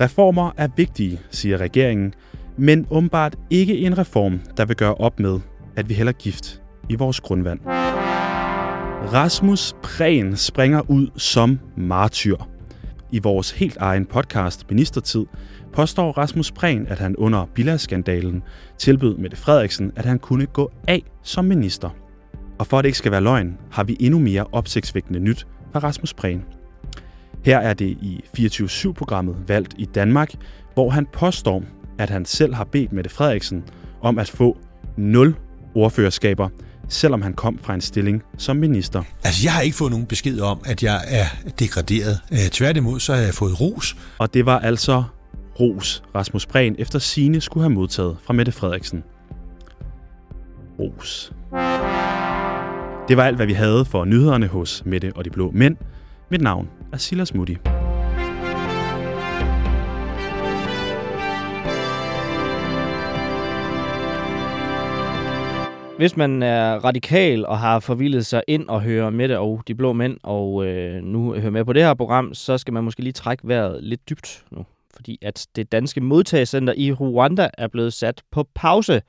Reformer er vigtige, siger regeringen, men åbenbart ikke en reform, der vil gøre op med, at vi hælder gift i vores grundvand. Rasmus Prehn springer ud som martyr. I vores helt egen podcast Ministertid påstår Rasmus Prehn, at han under bilaskandalen tilbød Mette Frederiksen, at han kunne gå af som minister. Og for at det ikke skal være løgn, har vi endnu mere opsigtsvækkende nyt fra Rasmus Prehn. Her er det i 24-7-programmet Valgt i Danmark, hvor han påstår, at han selv har bedt Mette Frederiksen om at få 0 ordførerskaber, selvom han kom fra en stilling som minister. Altså, jeg har ikke fået nogen besked om, at jeg er degraderet. Øh, tværtimod, så har jeg fået ros. Og det var altså ros, Rasmus Prehn efter sine skulle have modtaget fra Mette Frederiksen. Ros. Det var alt, hvad vi havde for nyhederne hos Mette og de Blå Mænd. Mit navn er Silas Mutti. Hvis man er radikal og har forvildet sig ind og hører Mette og de blå mænd, og øh, nu hører med på det her program, så skal man måske lige trække vejret lidt dybt nu. Fordi at det danske modtagelsescenter i Rwanda er blevet sat på pause.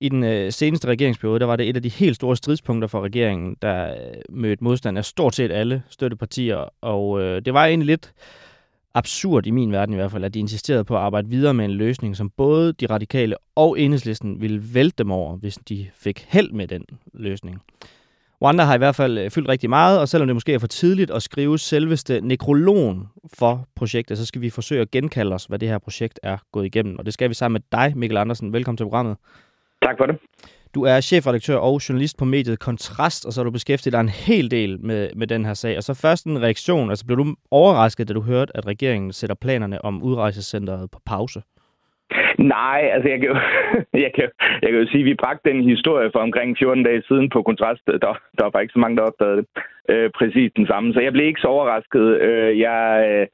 I den øh, seneste regeringsperiode, der var det et af de helt store stridspunkter for regeringen, der øh, mødte modstand af stort set alle støttepartier. Og øh, det var egentlig lidt absurd i min verden i hvert fald, at de insisterede på at arbejde videre med en løsning, som både de radikale og enhedslisten ville vælte dem over, hvis de fik held med den løsning. Wanda har i hvert fald øh, fyldt rigtig meget, og selvom det måske er for tidligt at skrive selveste nekrologen for projektet, så skal vi forsøge at genkalde os, hvad det her projekt er gået igennem. Og det skal vi sammen med dig, Mikkel Andersen. Velkommen til programmet. Tak for det. Du er chefredaktør og journalist på mediet Kontrast, og så har du beskæftiget dig en hel del med, med den her sag. Og så først en reaktion. Altså blev du overrasket, da du hørte, at regeringen sætter planerne om udrejsecenteret på pause? Nej, altså jeg kan, jo, jeg, kan, jeg kan jo sige, at vi bragte den historie for omkring 14 dage siden på kontrast. Der, der var ikke så mange, der opdagede det. Øh, præcis den samme. Så jeg blev ikke så overrasket. Øh, jeg, øh,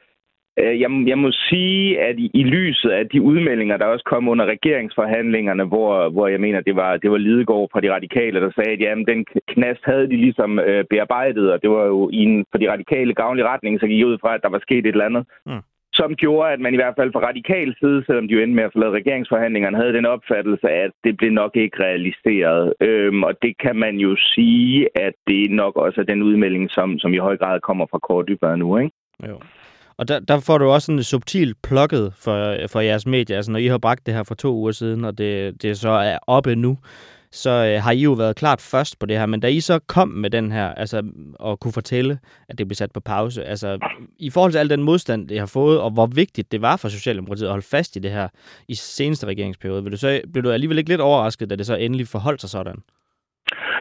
jeg, jeg må sige, at i, i lyset af de udmeldinger, der også kom under regeringsforhandlingerne, hvor, hvor jeg mener, det var, det var Lidegaard fra de radikale, der sagde, at jamen, den knast havde de ligesom øh, bearbejdet, og det var jo i en, for de radikale gavnlig retning, så gik jeg ud fra, at der var sket et eller andet. Mm som gjorde, at man i hvert fald fra radikal side, selvom de jo endte med at forlade regeringsforhandlingerne, havde den opfattelse at det blev nok ikke realiseret. Øhm, og det kan man jo sige, at det nok også er den udmelding, som, som i høj grad kommer fra Kåre Dybvad nu, ikke? Jo. Og der, der får du også en subtil plukket for, for jeres medier, altså når I har bragt det her for to uger siden, og det, det så er oppe nu, så øh, har I jo været klart først på det her. Men da I så kom med den her, altså og kunne fortælle, at det blev sat på pause, altså i forhold til al den modstand, det har fået, og hvor vigtigt det var for Socialdemokratiet at holde fast i det her i seneste regeringsperiode, vil du så, blev du alligevel ikke lidt overrasket, da det så endelig forholdt sig sådan?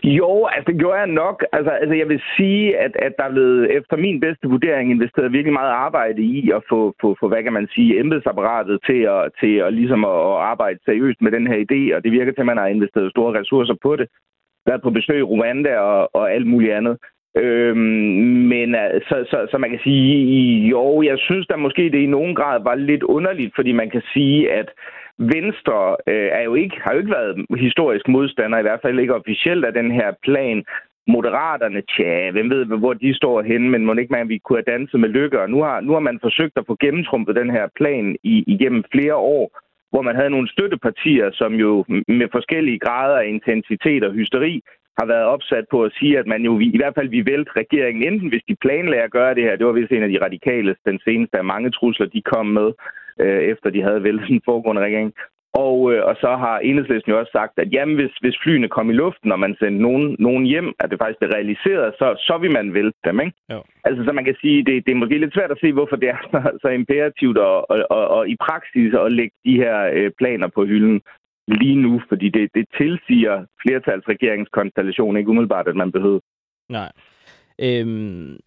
Jo, altså det gjorde jeg nok. Altså, altså jeg vil sige, at, at der er blevet, efter min bedste vurdering, investeret virkelig meget arbejde i at få, få, få hvad kan man sige, embedsapparatet til at, til at, ligesom at, at arbejde seriøst med den her idé, og det virker til, at man har investeret store ressourcer på det. Været på besøg i Rwanda og, og alt muligt andet. Øhm, men øh, så, så, så man kan sige, jo, jeg synes da måske, det i nogen grad var lidt underligt, fordi man kan sige, at Venstre øh, er jo ikke, har jo ikke været historisk modstander, i hvert fald ikke officielt af den her plan. Moderaterne, tja, hvem ved, hvor de står henne, men må ikke man, vi kunne have danset med lykke. Og nu har, nu har man forsøgt at få gennemtrumpet den her plan i, igennem flere år, hvor man havde nogle støttepartier, som jo med forskellige grader af intensitet og hysteri har været opsat på at sige, at man jo i hvert fald vi vælte regeringen, enten hvis de planlagde at gøre det her, det var vist en af de radikale, den seneste af mange trusler, de kom med, øh, efter de havde væltet den foregående regering. Og, øh, og så har enhedslisten jo også sagt, at jamen, hvis, hvis flyene kom i luften, og man sendte nogen, nogen hjem, at det faktisk blev realiseret, så, så vil man vælte dem, ikke? Jo. Altså, så man kan sige, det, det er måske lidt svært at se, hvorfor det er så, så imperativt og, og, og, og i praksis at lægge de her øh, planer på hylden lige nu, fordi det, det tilsiger flertalsregeringskonstellation ikke umiddelbart, at man behøver. Nej. Øhm,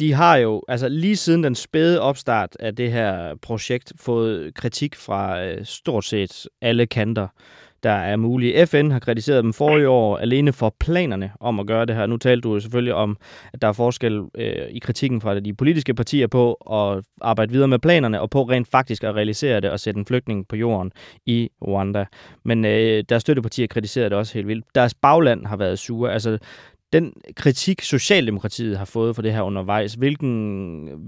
de har jo, altså lige siden den spæde opstart af det her projekt, fået kritik fra øh, stort set alle kanter der er mulige. FN har kritiseret dem forrige år alene for planerne om at gøre det her. Nu talte du jo selvfølgelig om, at der er forskel øh, i kritikken fra de politiske partier på at arbejde videre med planerne og på rent faktisk at realisere det og sætte en flygtning på jorden i Rwanda. Men øh, deres støttepartier kritiserede det også helt vildt. Deres bagland har været sure. Altså, den kritik, Socialdemokratiet har fået for det her undervejs, hvilken,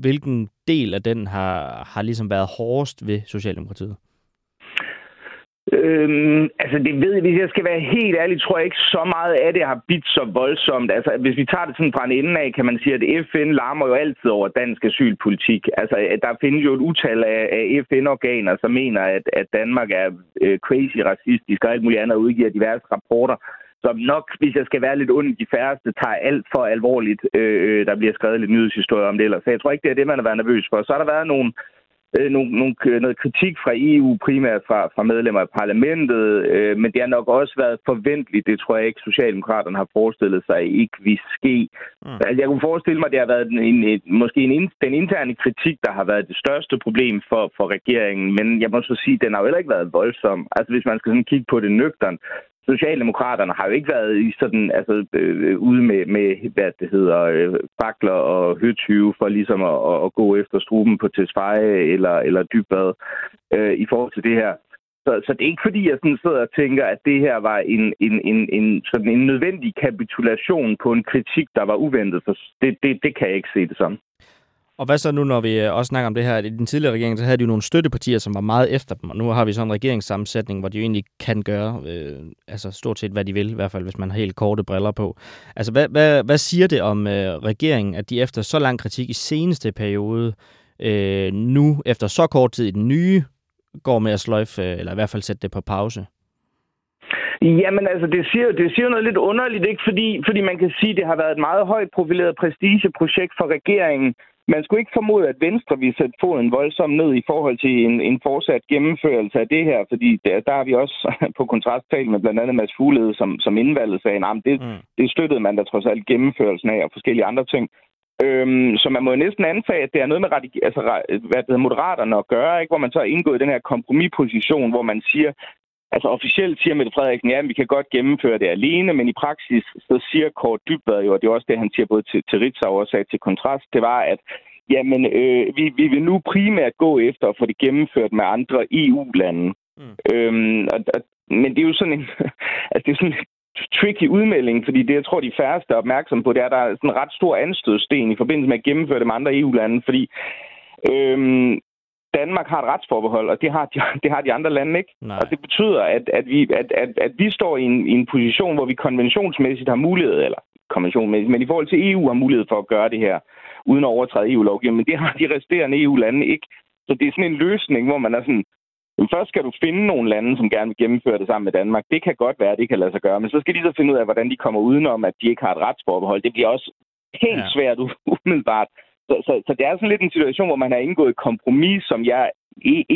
hvilken del af den har, har ligesom været hårdest ved Socialdemokratiet? Øhm, altså det ved jeg, hvis jeg skal være helt ærlig, tror jeg ikke så meget af det har bidt så voldsomt. Altså hvis vi tager det sådan fra en ende af, kan man sige, at FN larmer jo altid over dansk asylpolitik. Altså der findes jo et utal af, af FN-organer, som mener, at, at Danmark er øh, crazy racistisk og alt muligt andet og udgiver diverse rapporter som nok, hvis jeg skal være lidt ond, de færreste tager alt for alvorligt. Øh, der bliver skrevet lidt nyhedshistorie om det ellers. Så jeg tror ikke, det er det, man har været nervøs for. Så har der været nogle øh, nogle, nogle, noget kritik fra EU, primært fra, fra medlemmer af parlamentet, øh, men det har nok også været forventeligt. Det tror jeg ikke, Socialdemokraterne har forestillet sig ikke vi ske. Mm. Altså, jeg kunne forestille mig, at det har været en, en, måske en, den interne kritik, der har været det største problem for, for regeringen, men jeg må så sige, at den har jo heller ikke været voldsom. Altså hvis man skal sådan kigge på det nøgtern, Socialdemokraterne har jo ikke været i sådan, altså, øh, ude med, med, hvad det hedder, øh, fakler og høtyve for ligesom at, at, gå efter struben på Tesfaye eller, eller Dybbad øh, i forhold til det her. Så, så det er ikke fordi, jeg sådan sidder og tænker, at det her var en, en, en, en, sådan en nødvendig kapitulation på en kritik, der var uventet. For det, det, det kan jeg ikke se det som. Og hvad så nu, når vi øh, også snakker om det her, at i den tidligere regering, så havde de jo nogle støttepartier, som var meget efter dem, og nu har vi sådan en regeringssammensætning, hvor de jo egentlig kan gøre, øh, altså stort set hvad de vil, i hvert fald hvis man har helt korte briller på. Altså hvad, hvad, hvad siger det om øh, regeringen, at de efter så lang kritik i seneste periode, øh, nu efter så kort tid i den nye, går med at sløjfe, øh, eller i hvert fald sætte det på pause? Jamen altså, det siger, det siger noget lidt underligt, ikke? Fordi, fordi man kan sige, at det har været et meget højt profileret prestigeprojekt for regeringen, man skulle ikke formode, at Venstre ville sætte foden voldsomt ned i forhold til en, en fortsat gennemførelse af det her, fordi der, der har vi også på kontrast talt med blandt andet Mads Fuglede, som, som indvalget sagde, at det, mm. det støttede man da trods alt gennemførelsen af og forskellige andre ting. Øhm, så man må jo næsten antage, at det er noget med altså, hvad det hedder, moderaterne at gøre, ikke? hvor man så er indgået den her kompromisposition, hvor man siger, Altså officielt siger Mette Frederiksen, ja, vi kan godt gennemføre det alene, men i praksis så siger Kort Dybvad jo, og det er også det, han siger både til, til Ritzau og sagde til Kontrast, det var, at jamen, øh, vi, vi vil nu primært gå efter at få det gennemført med andre EU-lande. Mm. Øhm, og, og, men det er jo sådan en, altså det er sådan en tricky udmelding, fordi det, jeg tror, de færreste er opmærksom på, det er, at der er sådan en ret stor anstødsten i forbindelse med at gennemføre det med andre EU-lande, fordi Øhm, Danmark har et retsforbehold, og det har de, det har de andre lande ikke. Nej. Og det betyder, at, at, vi, at, at, at vi står i en, i en position, hvor vi konventionsmæssigt har mulighed, eller konventionsmæssigt, men i forhold til EU har mulighed for at gøre det her, uden at overtræde EU-lovgivningen. Men det har de resterende EU-lande ikke. Så det er sådan en løsning, hvor man er sådan, først skal du finde nogle lande, som gerne vil gennemføre det sammen med Danmark. Det kan godt være, at det kan lade sig gøre, men så skal de så finde ud af, hvordan de kommer udenom, at de ikke har et retsforbehold. Det bliver også helt ja. svært umiddelbart så, så, så det er sådan lidt en situation, hvor man har indgået et kompromis, som jeg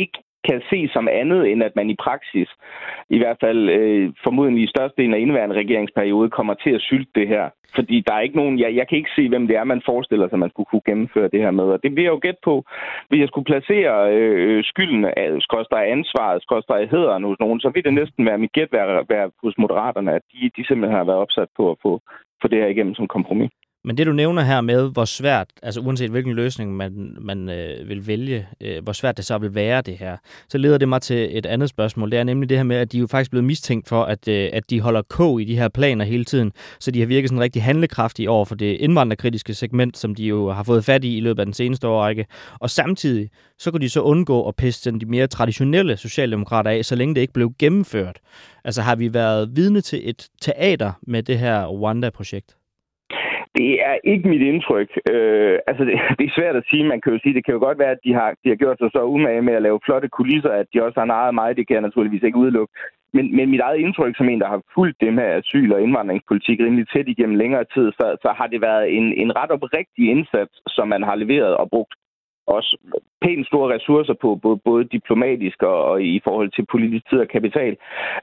ikke kan se som andet, end at man i praksis, i hvert fald øh, formodentlig i størstedelen af indværende regeringsperiode, kommer til at sylte det her. Fordi der er ikke nogen, jeg, jeg kan ikke se, hvem det er, man forestiller sig, man skulle kunne gennemføre det her med. Og det vil jeg jo gæt på. Hvis jeg skulle placere øh, skylden, øh, skorstræk ansvaret, skorstræk hederen hos nogen, så vil det næsten være mit gæt være, være hos moderaterne, at de, de simpelthen har været opsat på at få, få det her igennem som kompromis. Men det du nævner her med, hvor svært, altså uanset hvilken løsning man, man øh, vil vælge, øh, hvor svært det så vil være det her, så leder det mig til et andet spørgsmål. Det er nemlig det her med, at de er jo faktisk blevet mistænkt for, at, øh, at de holder kog i de her planer hele tiden, så de har virket sådan rigtig handlekraftige over for det indvandrerkritiske segment, som de jo har fået fat i i løbet af den seneste årrække. Og samtidig, så kunne de så undgå at pisse de mere traditionelle socialdemokrater af, så længe det ikke blev gennemført. Altså har vi været vidne til et teater med det her Rwanda-projekt? Det er ikke mit indtryk. Øh, altså, det, det er svært at sige. Man kan jo sige, det kan jo godt være, at de har, de har gjort sig så umage med at lave flotte kulisser, at de også har naret mig. Det kan jeg naturligvis ikke udelukke. Men, men mit eget indtryk som en, der har fulgt dem her asyl- og indvandringspolitik rimelig tæt igennem længere tid, så, så har det været en, en ret oprigtig indsats, som man har leveret og brugt også pænt store ressourcer på, både, både diplomatisk og, og i forhold til politisk tid og kapital,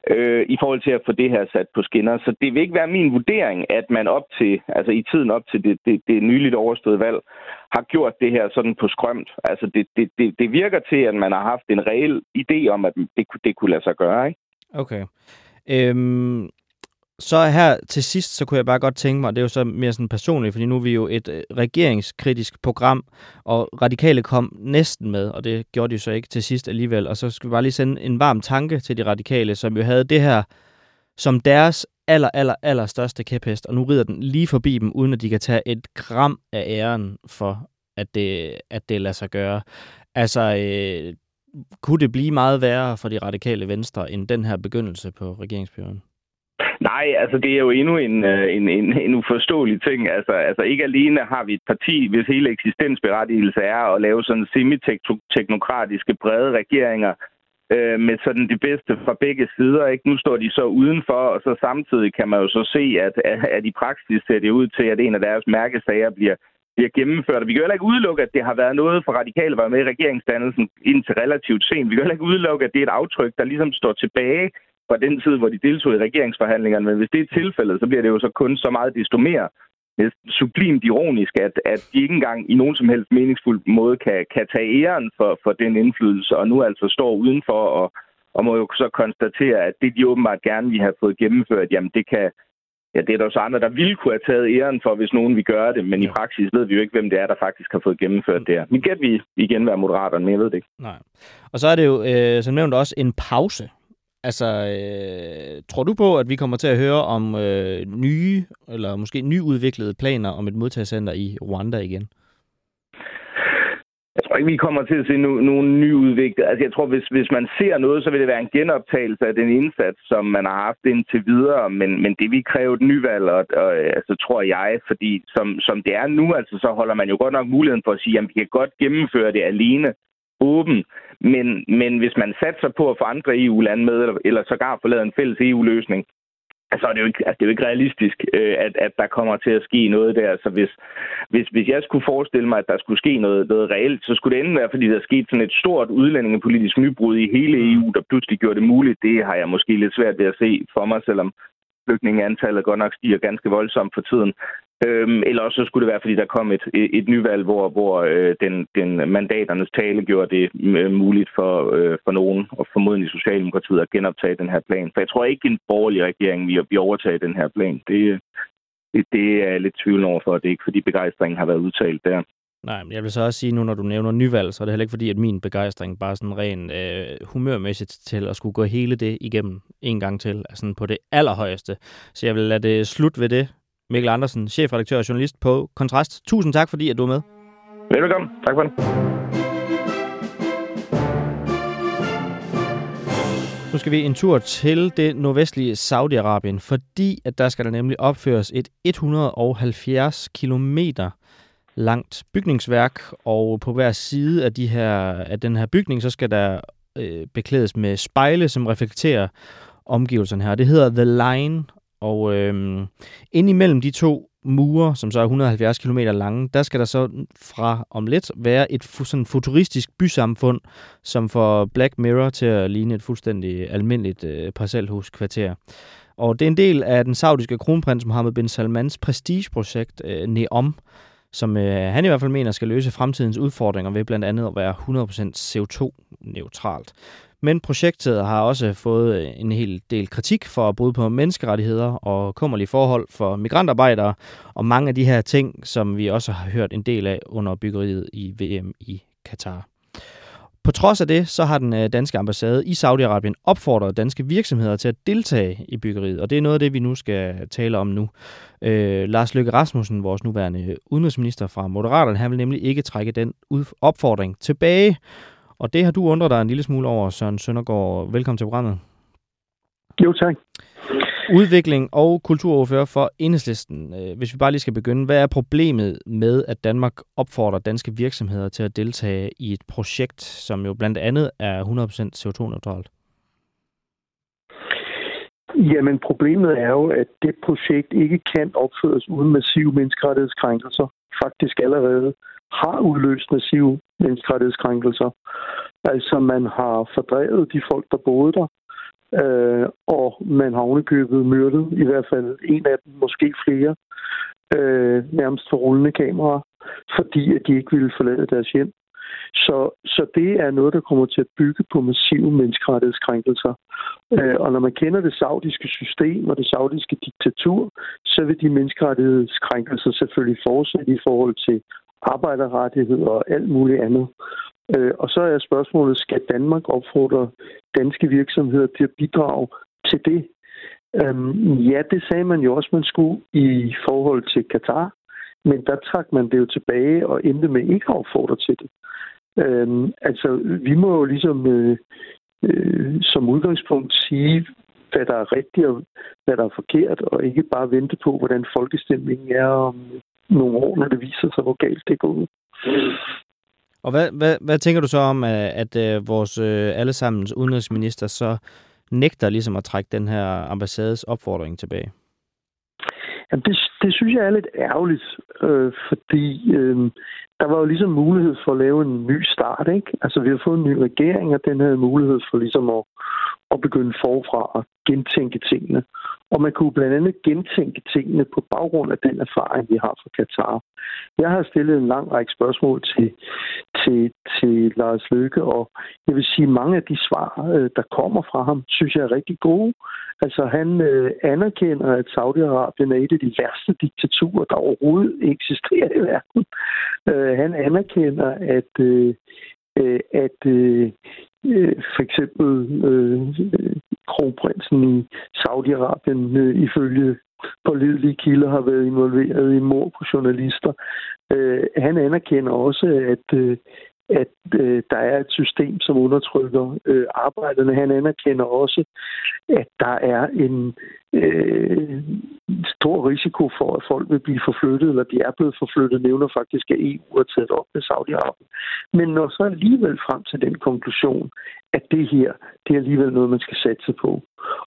øh, i forhold til at få det her sat på skinner. Så det vil ikke være min vurdering, at man op til, altså i tiden op til det, det, det nyligt overståede valg, har gjort det her sådan på skrømt. Altså det, det, det, det virker til, at man har haft en reel idé om, at det, det kunne lade sig gøre. Ikke? Okay. Øhm, så her til sidst, så kunne jeg bare godt tænke mig, og det er jo så mere sådan personligt, fordi nu er vi jo et øh, regeringskritisk program, og radikale kom næsten med, og det gjorde de så ikke til sidst alligevel. Og så skal vi bare lige sende en varm tanke til de radikale, som jo havde det her som deres aller, aller, aller største kæphest, og nu rider den lige forbi dem, uden at de kan tage et gram af æren for, at det, at det lader sig gøre. Altså, øh, kunne det blive meget værre for de radikale venstre end den her begyndelse på regeringsperioden? Nej, altså det er jo endnu en, øh, en, en, en uforståelig ting. Altså, altså ikke alene har vi et parti, hvis hele eksistensberettigelse er at lave sådan semi-teknokratiske brede regeringer øh, med sådan det bedste fra begge sider. Ikke? Nu står de så udenfor, og så samtidig kan man jo så se, at, at i praksis ser det ud til, at en af deres mærkesager bliver bliver gennemført. Vi kan jo heller ikke udelukke, at det har været noget for radikale var med i regeringsdannelsen indtil relativt sent. Vi kan heller ikke udelukke, at det er et aftryk, der ligesom står tilbage fra den tid, hvor de deltog i regeringsforhandlingerne. Men hvis det er tilfældet, så bliver det jo så kun så meget desto mere sublimt ironisk, at, at de ikke engang i nogen som helst meningsfuld måde kan, kan tage æren for, for den indflydelse, og nu altså står udenfor og, og må jo så konstatere, at det de åbenbart gerne vil have fået gennemført, jamen det kan, ja, det er der også andre, der ville kunne have taget æren for, hvis nogen vil gøre det, men i praksis ved vi jo ikke, hvem det er, der faktisk har fået gennemført det her. Vi gæt vi igen være moderaterne, men jeg ved det ikke. Nej. Og så er det jo, øh, som nævnt, også en pause Altså, øh, tror du på, at vi kommer til at høre om øh, nye, eller måske nyudviklede planer om et modtagscenter i Rwanda igen? Jeg tror ikke, vi kommer til at se no- nogen nyudviklet. Altså, jeg tror, hvis, hvis man ser noget, så vil det være en genoptagelse af den indsats, som man har haft indtil videre. Men, men det vil kræve et nyvalg, og, og, altså, tror jeg, fordi som, som det er nu, altså, så holder man jo godt nok muligheden for at sige, at vi kan godt gennemføre det alene åben. Men, men hvis man satser på at få andre EU-lande med, eller, eller sågar få lavet en fælles EU-løsning, så er det jo ikke, altså det er jo ikke realistisk, øh, at, at der kommer til at ske noget der. Så hvis, hvis, hvis jeg skulle forestille mig, at der skulle ske noget, noget reelt, så skulle det enten være, fordi der skete sådan et stort udlændingepolitisk nybrud i hele EU, der pludselig gjorde det muligt. Det har jeg måske lidt svært ved at se for mig, selvom flygtningeantallet godt nok stiger ganske voldsomt for tiden. Øhm, eller også så skulle det være, fordi der kom et, et nyvalg, hvor, hvor øh, den, den mandaternes tale gjorde det øh, muligt for, øh, for nogen, og formodentlig Socialdemokratiet, at genoptage den her plan. For jeg tror ikke, en borgerlig regering vil, vil overtage den her plan. Det, det, det er jeg lidt tvivl over for, det er ikke fordi begejstringen har været udtalt der. Nej, men jeg vil så også sige, nu når du nævner nyvalg, så er det heller ikke fordi, at min begejstring bare sådan ren øh, humørmæssigt til at skulle gå hele det igennem en gang til, altså på det allerhøjeste. Så jeg vil lade det slut ved det. Mikkel Andersen, chefredaktør og journalist på Kontrast. Tusind tak, fordi at du er med. Velkommen. Tak for det. Nu skal vi en tur til det nordvestlige Saudi-Arabien, fordi at der skal der nemlig opføres et 170 kilometer langt bygningsværk, og på hver side af, de her, af den her bygning, så skal der øh, beklædes med spejle, som reflekterer omgivelserne her. Det hedder The Line, og øh, ind imellem de to mure, som så er 170 km lange, der skal der så fra om lidt være et sådan futuristisk bysamfund, som får Black Mirror til at ligne et fuldstændig almindeligt øh, parcelhuskvarter. Og det er en del af den saudiske kronprins Mohammed bin Salmans prestigeprojekt øh, NEOM, som øh, han i hvert fald mener skal løse fremtidens udfordringer ved blandt andet at være 100% CO2-neutralt. Men projektet har også fået øh, en hel del kritik for at bryde på menneskerettigheder og kummerlige forhold for migrantarbejdere, og mange af de her ting, som vi også har hørt en del af under byggeriet i VM i Katar. På trods af det, så har den øh, danske ambassade i Saudi-Arabien opfordret danske virksomheder til at deltage i byggeriet, og det er noget af det, vi nu skal tale om nu. Øh, Lars Løkke Rasmussen, vores nuværende udenrigsminister fra Moderaterne, han vil nemlig ikke trække den opfordring tilbage, og det har du undret dig en lille smule over, Søren Søndergaard. Velkommen til programmet. Jo, tak. Udvikling og kulturordfører for Enhedslisten. Øh, hvis vi bare lige skal begynde, hvad er problemet med, at Danmark opfordrer danske virksomheder til at deltage i et projekt, som jo blandt andet er 100% CO2-neutralt? Jamen, problemet er jo, at det projekt ikke kan opføres uden massive menneskerettighedskrænkelser. Faktisk allerede har udløst massive menneskerettighedskrænkelser. Altså, man har fordrevet de folk, der boede der øh, og man har ovenikøbet myrdet i hvert fald en af dem, måske flere, øh, nærmest for rullende kameraer, fordi at de ikke ville forlade deres hjem. Så, så det er noget, der kommer til at bygge på massive menneskerettighedskrænkelser. Øh, og når man kender det saudiske system og det saudiske diktatur, så vil de menneskerettighedskrænkelser selvfølgelig fortsætte i forhold til arbejderrettigheder og alt muligt andet. Øh, og så er spørgsmålet, skal Danmark opfordre danske virksomheder til at bidrage til det? Øhm, ja, det sagde man jo også, man skulle i forhold til Katar, men der trak man det jo tilbage og endte med ikke at opfordre til det. Øhm, altså, vi må jo ligesom øh, øh, som udgangspunkt sige, hvad der er rigtigt og hvad der er forkert, og ikke bare vente på, hvordan folkestemningen er om nogle år, når det viser sig, hvor galt det går ud. Og hvad, hvad, hvad tænker du så om, at, at, at vores øh, allesammens udenrigsminister så nægter ligesom at trække den her ambassades opfordring tilbage? Jamen det, det synes jeg er lidt ærgerligt, øh, fordi øh, der var jo ligesom mulighed for at lave en ny start, ikke? Altså vi har fået en ny regering, og den havde mulighed for ligesom at, at begynde forfra og gentænke tingene. Og man kunne blandt andet gentænke tingene på baggrund af den erfaring, vi har fra Katar. Jeg har stillet en lang række spørgsmål til, til, til Lars Løkke, og jeg vil sige, at mange af de svar, øh, der kommer fra ham, synes jeg er rigtig gode. Altså, han øh, anerkender, at Saudi-Arabien er et af de værste diktaturer, der overhovedet eksisterer i verden. Øh, han anerkender, at, øh, øh at øh, øh, for eksempel øh, kronprinsen i Saudi-Arabien øh, ifølge pålidelige kilder har været involveret i mord på journalister. Øh, han anerkender også, at, øh, at øh, der er et system, som undertrykker øh, arbejderne. Han anerkender også, at der er en øh, stor risiko for, at folk vil blive forflyttet, eller de er blevet forflyttet, nævner faktisk, at EU har taget op med Saudi-Arabien. Men når så alligevel frem til den konklusion, at det her, det er alligevel noget, man skal satse på.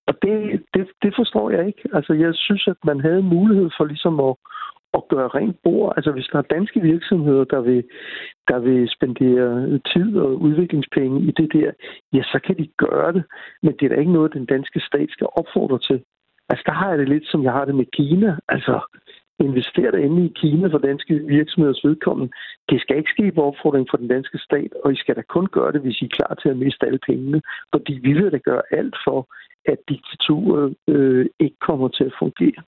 Og det, det, det forstår jeg ikke. Altså, jeg synes, at man havde mulighed for ligesom at, at gøre rent bord. Altså hvis der er danske virksomheder, der vil, der vil spendere tid og udviklingspenge i det der, ja, så kan de gøre det. Men det er da ikke noget, den danske stat skal opfordre til. Altså der har jeg det lidt, som jeg har det med Kina. Altså investere der i Kina for danske virksomheders vedkommende. Det skal ikke ske på opfordring fra den danske stat, og I skal da kun gøre det, hvis I er klar til at miste alle pengene. Fordi vi vil da gøre alt for, at diktaturet øh, ikke kommer til at fungere.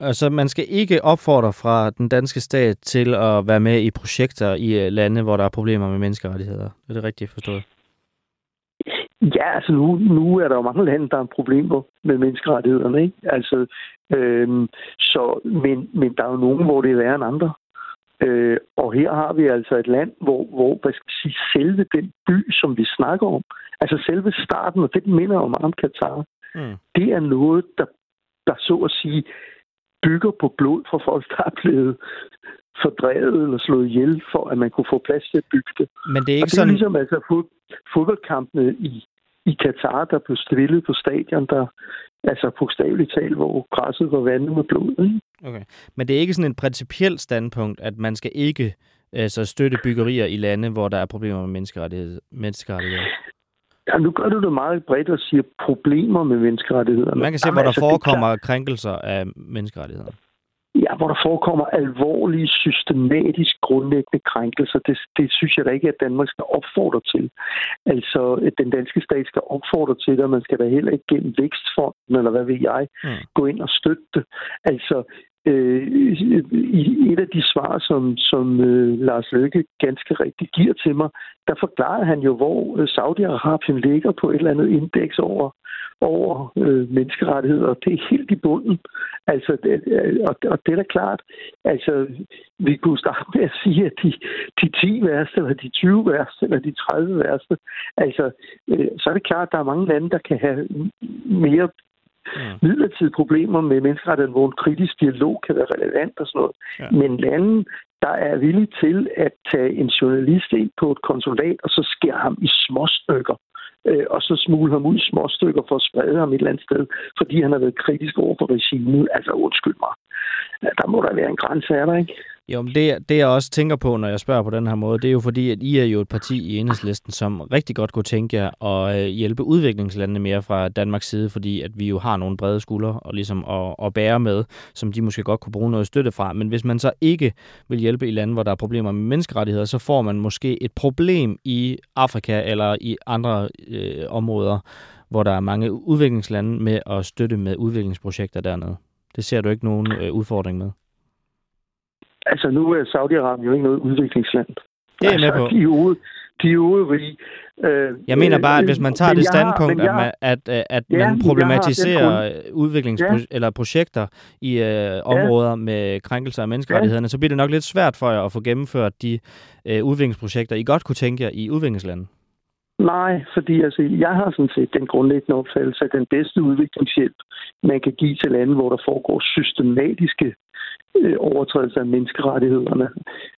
Altså, man skal ikke opfordre fra den danske stat til at være med i projekter i øh, lande, hvor der er problemer med menneskerettigheder. Er det rigtigt forstået? Ja, altså nu, nu er der jo mange lande, der har problemer med menneskerettighederne, ikke? Altså, øhm, så, men, men der er jo nogen, hvor det er værre end andre. Øh, og her har vi altså et land, hvor, hvor hvad skal sige, selve den by, som vi snakker om, altså selve starten, og det minder om om Katar, mm. det er noget, der, der så at sige bygger på blod fra folk, der er blevet fordrevet eller slået ihjel, for at man kunne få plads til at bygge det. Men det er ikke og det er sådan... ligesom altså fodboldkampene i, i Katar, der blev spillet på stadion, der altså bogstaveligt talt, hvor græsset var vandet med blod. Ikke? Okay. Men det er ikke sådan en principiel standpunkt, at man skal ikke altså, støtte byggerier i lande, hvor der er problemer med menneskerettigheder? menneskerettigheder. Ja, nu gør du det meget bredt og siger problemer med menneskerettighederne. Man kan se, Jamen, hvor der altså, forekommer krænkelser af menneskerettigheder. Ja, hvor der forekommer alvorlige, systematisk grundlæggende krænkelser. Det, det synes jeg da ikke, at Danmark skal opfordre til. Altså, at den danske stat skal opfordre til det, og man skal da heller ikke gennem vækstfonden, eller hvad ved jeg, mm. gå ind og støtte det. Altså, øh, i et af de svar, som, som øh, Lars Løkke ganske rigtigt giver til mig, der forklarer han jo, hvor øh, Saudi-Arabien ligger på et eller andet indeks over, over øh, menneskerettigheder. Det er helt i bunden. Altså, det, øh, og, og det er da klart, altså, vi kunne starte med at sige, at de, de 10 værste, eller de 20 værste, eller de 30 værste, altså, øh, så er det klart, at der er mange lande, der kan have mere mm. midlertidige problemer med menneskerettigheder, hvor en kritisk dialog kan være relevant og sådan noget. Ja. Men lande, der er villige til at tage en journalist ind på et konsulat, og så skære ham i små stykker, øh, og så smule ham ud i små stykker for at sprede ham et eller andet sted, fordi han har været kritisk over for regimet. Altså, undskyld mig. Der må der være en grænse, er der ikke? Jo, men det, det jeg også tænker på, når jeg spørger på den her måde, det er jo fordi, at I er jo et parti i enhedslisten, som rigtig godt kunne tænke jer at øh, hjælpe udviklingslandene mere fra Danmarks side, fordi at vi jo har nogle brede skuldre og ligesom at, at bære med, som de måske godt kunne bruge noget støtte fra. Men hvis man så ikke vil hjælpe i lande, hvor der er problemer med menneskerettigheder, så får man måske et problem i Afrika eller i andre øh, områder, hvor der er mange udviklingslande med at støtte med udviklingsprojekter dernede. Det ser du ikke nogen øh, udfordring med? Altså, nu er Saudi-Arabien jo ikke noget udviklingsland. Det er altså, med på. De er ude, de er Øh, jeg mener bare, at hvis man tager det standpunkt, har, at, at, at, at ja, man problematiserer udviklings- ja. eller projekter i øh, områder ja. med krænkelser af menneskerettighederne, ja. så bliver det nok lidt svært for jer at få gennemført de øh, udviklingsprojekter, I godt kunne tænke jer i udviklingslandet. Nej, fordi altså, jeg har sådan set den grundlæggende opfattelse, at den bedste udviklingshjælp, man kan give til lande, hvor der foregår systematiske øh, Øh, overtrædelser af menneskerettighederne.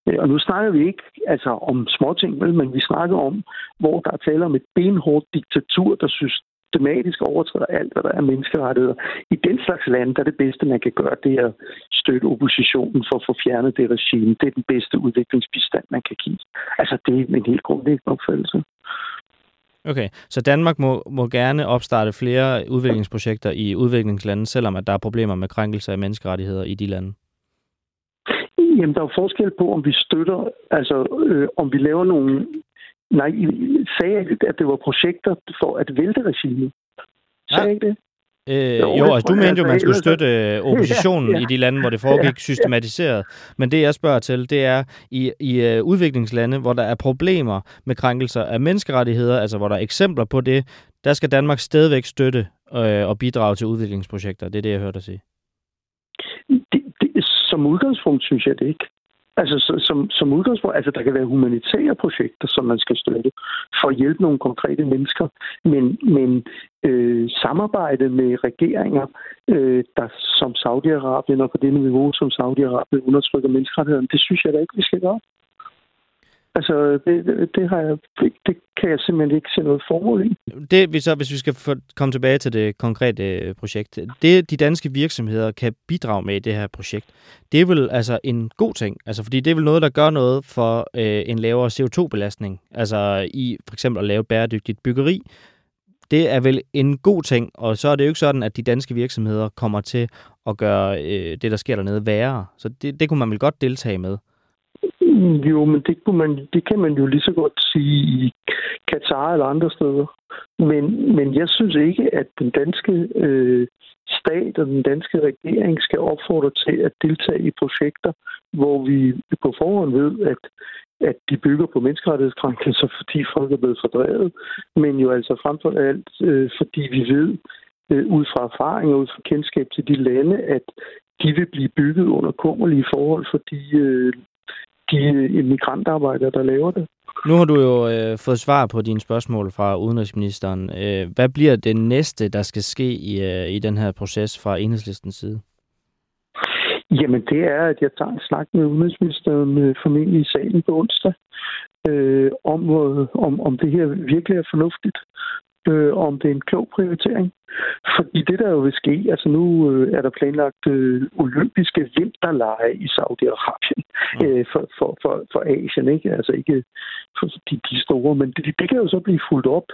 Øh, og nu snakker vi ikke altså, om småting, men vi snakker om, hvor der er tale om et benhårdt diktatur, der systematisk overtræder alt, hvad der er menneskerettigheder. I den slags lande, der er det bedste, man kan gøre, det er at støtte oppositionen for at få fjernet det regime. Det er den bedste udviklingsbistand, man kan give. Altså, det er en helt grundlæggende opfattelse. Okay, så Danmark må, må gerne opstarte flere udviklingsprojekter i udviklingslande, selvom at der er problemer med krænkelse af menneskerettigheder i de lande? Jamen, der er forskel på, om vi støtter, altså øh, om vi laver nogle... Nej, sagde jeg, at det var projekter for at vælte regimet? Sagde ja. ikke det? Øh, jo, jo altså du mente jo, man skulle støtte øh, oppositionen ja, ja. i de lande, hvor det foregik systematiseret. Men det, jeg spørger til, det er i, i uh, udviklingslande, hvor der er problemer med krænkelser af menneskerettigheder, altså hvor der er eksempler på det, der skal Danmark stadigvæk støtte øh, og bidrage til udviklingsprojekter. Det er det, jeg hørte dig sige. Som udgangspunkt synes jeg det ikke. Altså som, som udgangspunkt, altså der kan være humanitære projekter, som man skal støtte for at hjælpe nogle konkrete mennesker, men, men øh, samarbejde med regeringer, øh, der som Saudi-Arabien og på det niveau, som Saudi-Arabien undertrykker menneskerettighederne, det synes jeg da ikke, vi skal gøre. Altså, det, det, har jeg, det, det kan jeg simpelthen ikke se noget formål i. Det, vi så, hvis vi skal få, komme tilbage til det konkrete øh, projekt, det de danske virksomheder kan bidrage med i det her projekt, det er vel altså en god ting, altså fordi det er vel noget, der gør noget for øh, en lavere CO2-belastning, altså i for eksempel at lave bæredygtigt byggeri. Det er vel en god ting, og så er det jo ikke sådan, at de danske virksomheder kommer til at gøre øh, det, der sker dernede, værre. Så det, det kunne man vel godt deltage med. Jo, men det, kunne man, det kan man jo lige så godt sige i Katar eller andre steder. Men, men jeg synes ikke, at den danske øh, stat og den danske regering skal opfordre til at deltage i projekter, hvor vi på forhånd ved, at, at de bygger på menneskerettighedskrænkelser, fordi folk er blevet fordrevet, men jo altså frem for alt, øh, fordi vi ved, øh, ud fra erfaring og ud fra kendskab til de lande, at de vil blive bygget under kummerlige forhold, fordi øh, de migrantarbejdere, der laver det. Nu har du jo øh, fået svar på dine spørgsmål fra udenrigsministeren. Øh, hvad bliver det næste, der skal ske i, øh, i den her proces fra enhedslistens side? Jamen, det er, at jeg tager en snak med udenrigsministeren øh, formentlig i salen på onsdag, øh, om, øh, om, om det her virkelig er fornuftigt. Øh, om det er en klog prioritering. Fordi det, der jo vil ske, altså nu øh, er der planlagt øh, olympiske vinterlege i Saudi-Arabien Mm. øh, for, for, for, for Asien, ikke? Altså ikke for de, de store, men det, det kan jo så blive fuldt op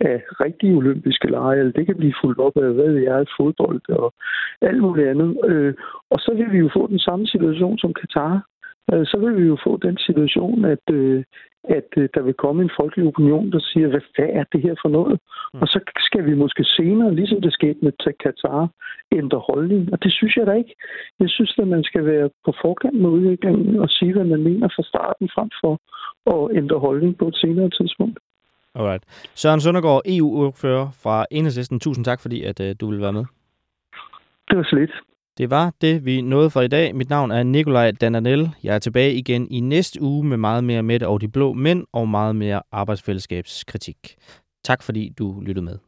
af rigtige olympiske lege, eller det kan blive fuldt op af, hvad ved jeg, fodbold og alt muligt andet. Øh, og så vil vi jo få den samme situation som Katar. Øh, så vil vi jo få den situation, at, øh, at øh, der vil komme en folkelig opinion, der siger, hvad, hvad er det her for noget? Mm. Og så skal vi måske senere, ligesom det skete med Katar, ændre holdning. Og det synes jeg da ikke. Jeg synes, at man skal være på forkant med udviklingen og sige, hvad man mener fra starten, frem for at ændre holdning på et senere tidspunkt. Alright. Søren Søndergaard, EU-ordfører fra Enhedslisten. Tusind tak, fordi at, du ville være med. Det var slet. Det var det, vi nåede for i dag. Mit navn er Nikolaj Dananel. Jeg er tilbage igen i næste uge med meget mere Mette og de blå mænd og meget mere arbejdsfællesskabskritik. Tak fordi du lyttede med.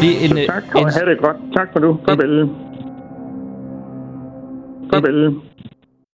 Det er en, tak, og en, have det godt. Tak for nu. Farvel. Farvel.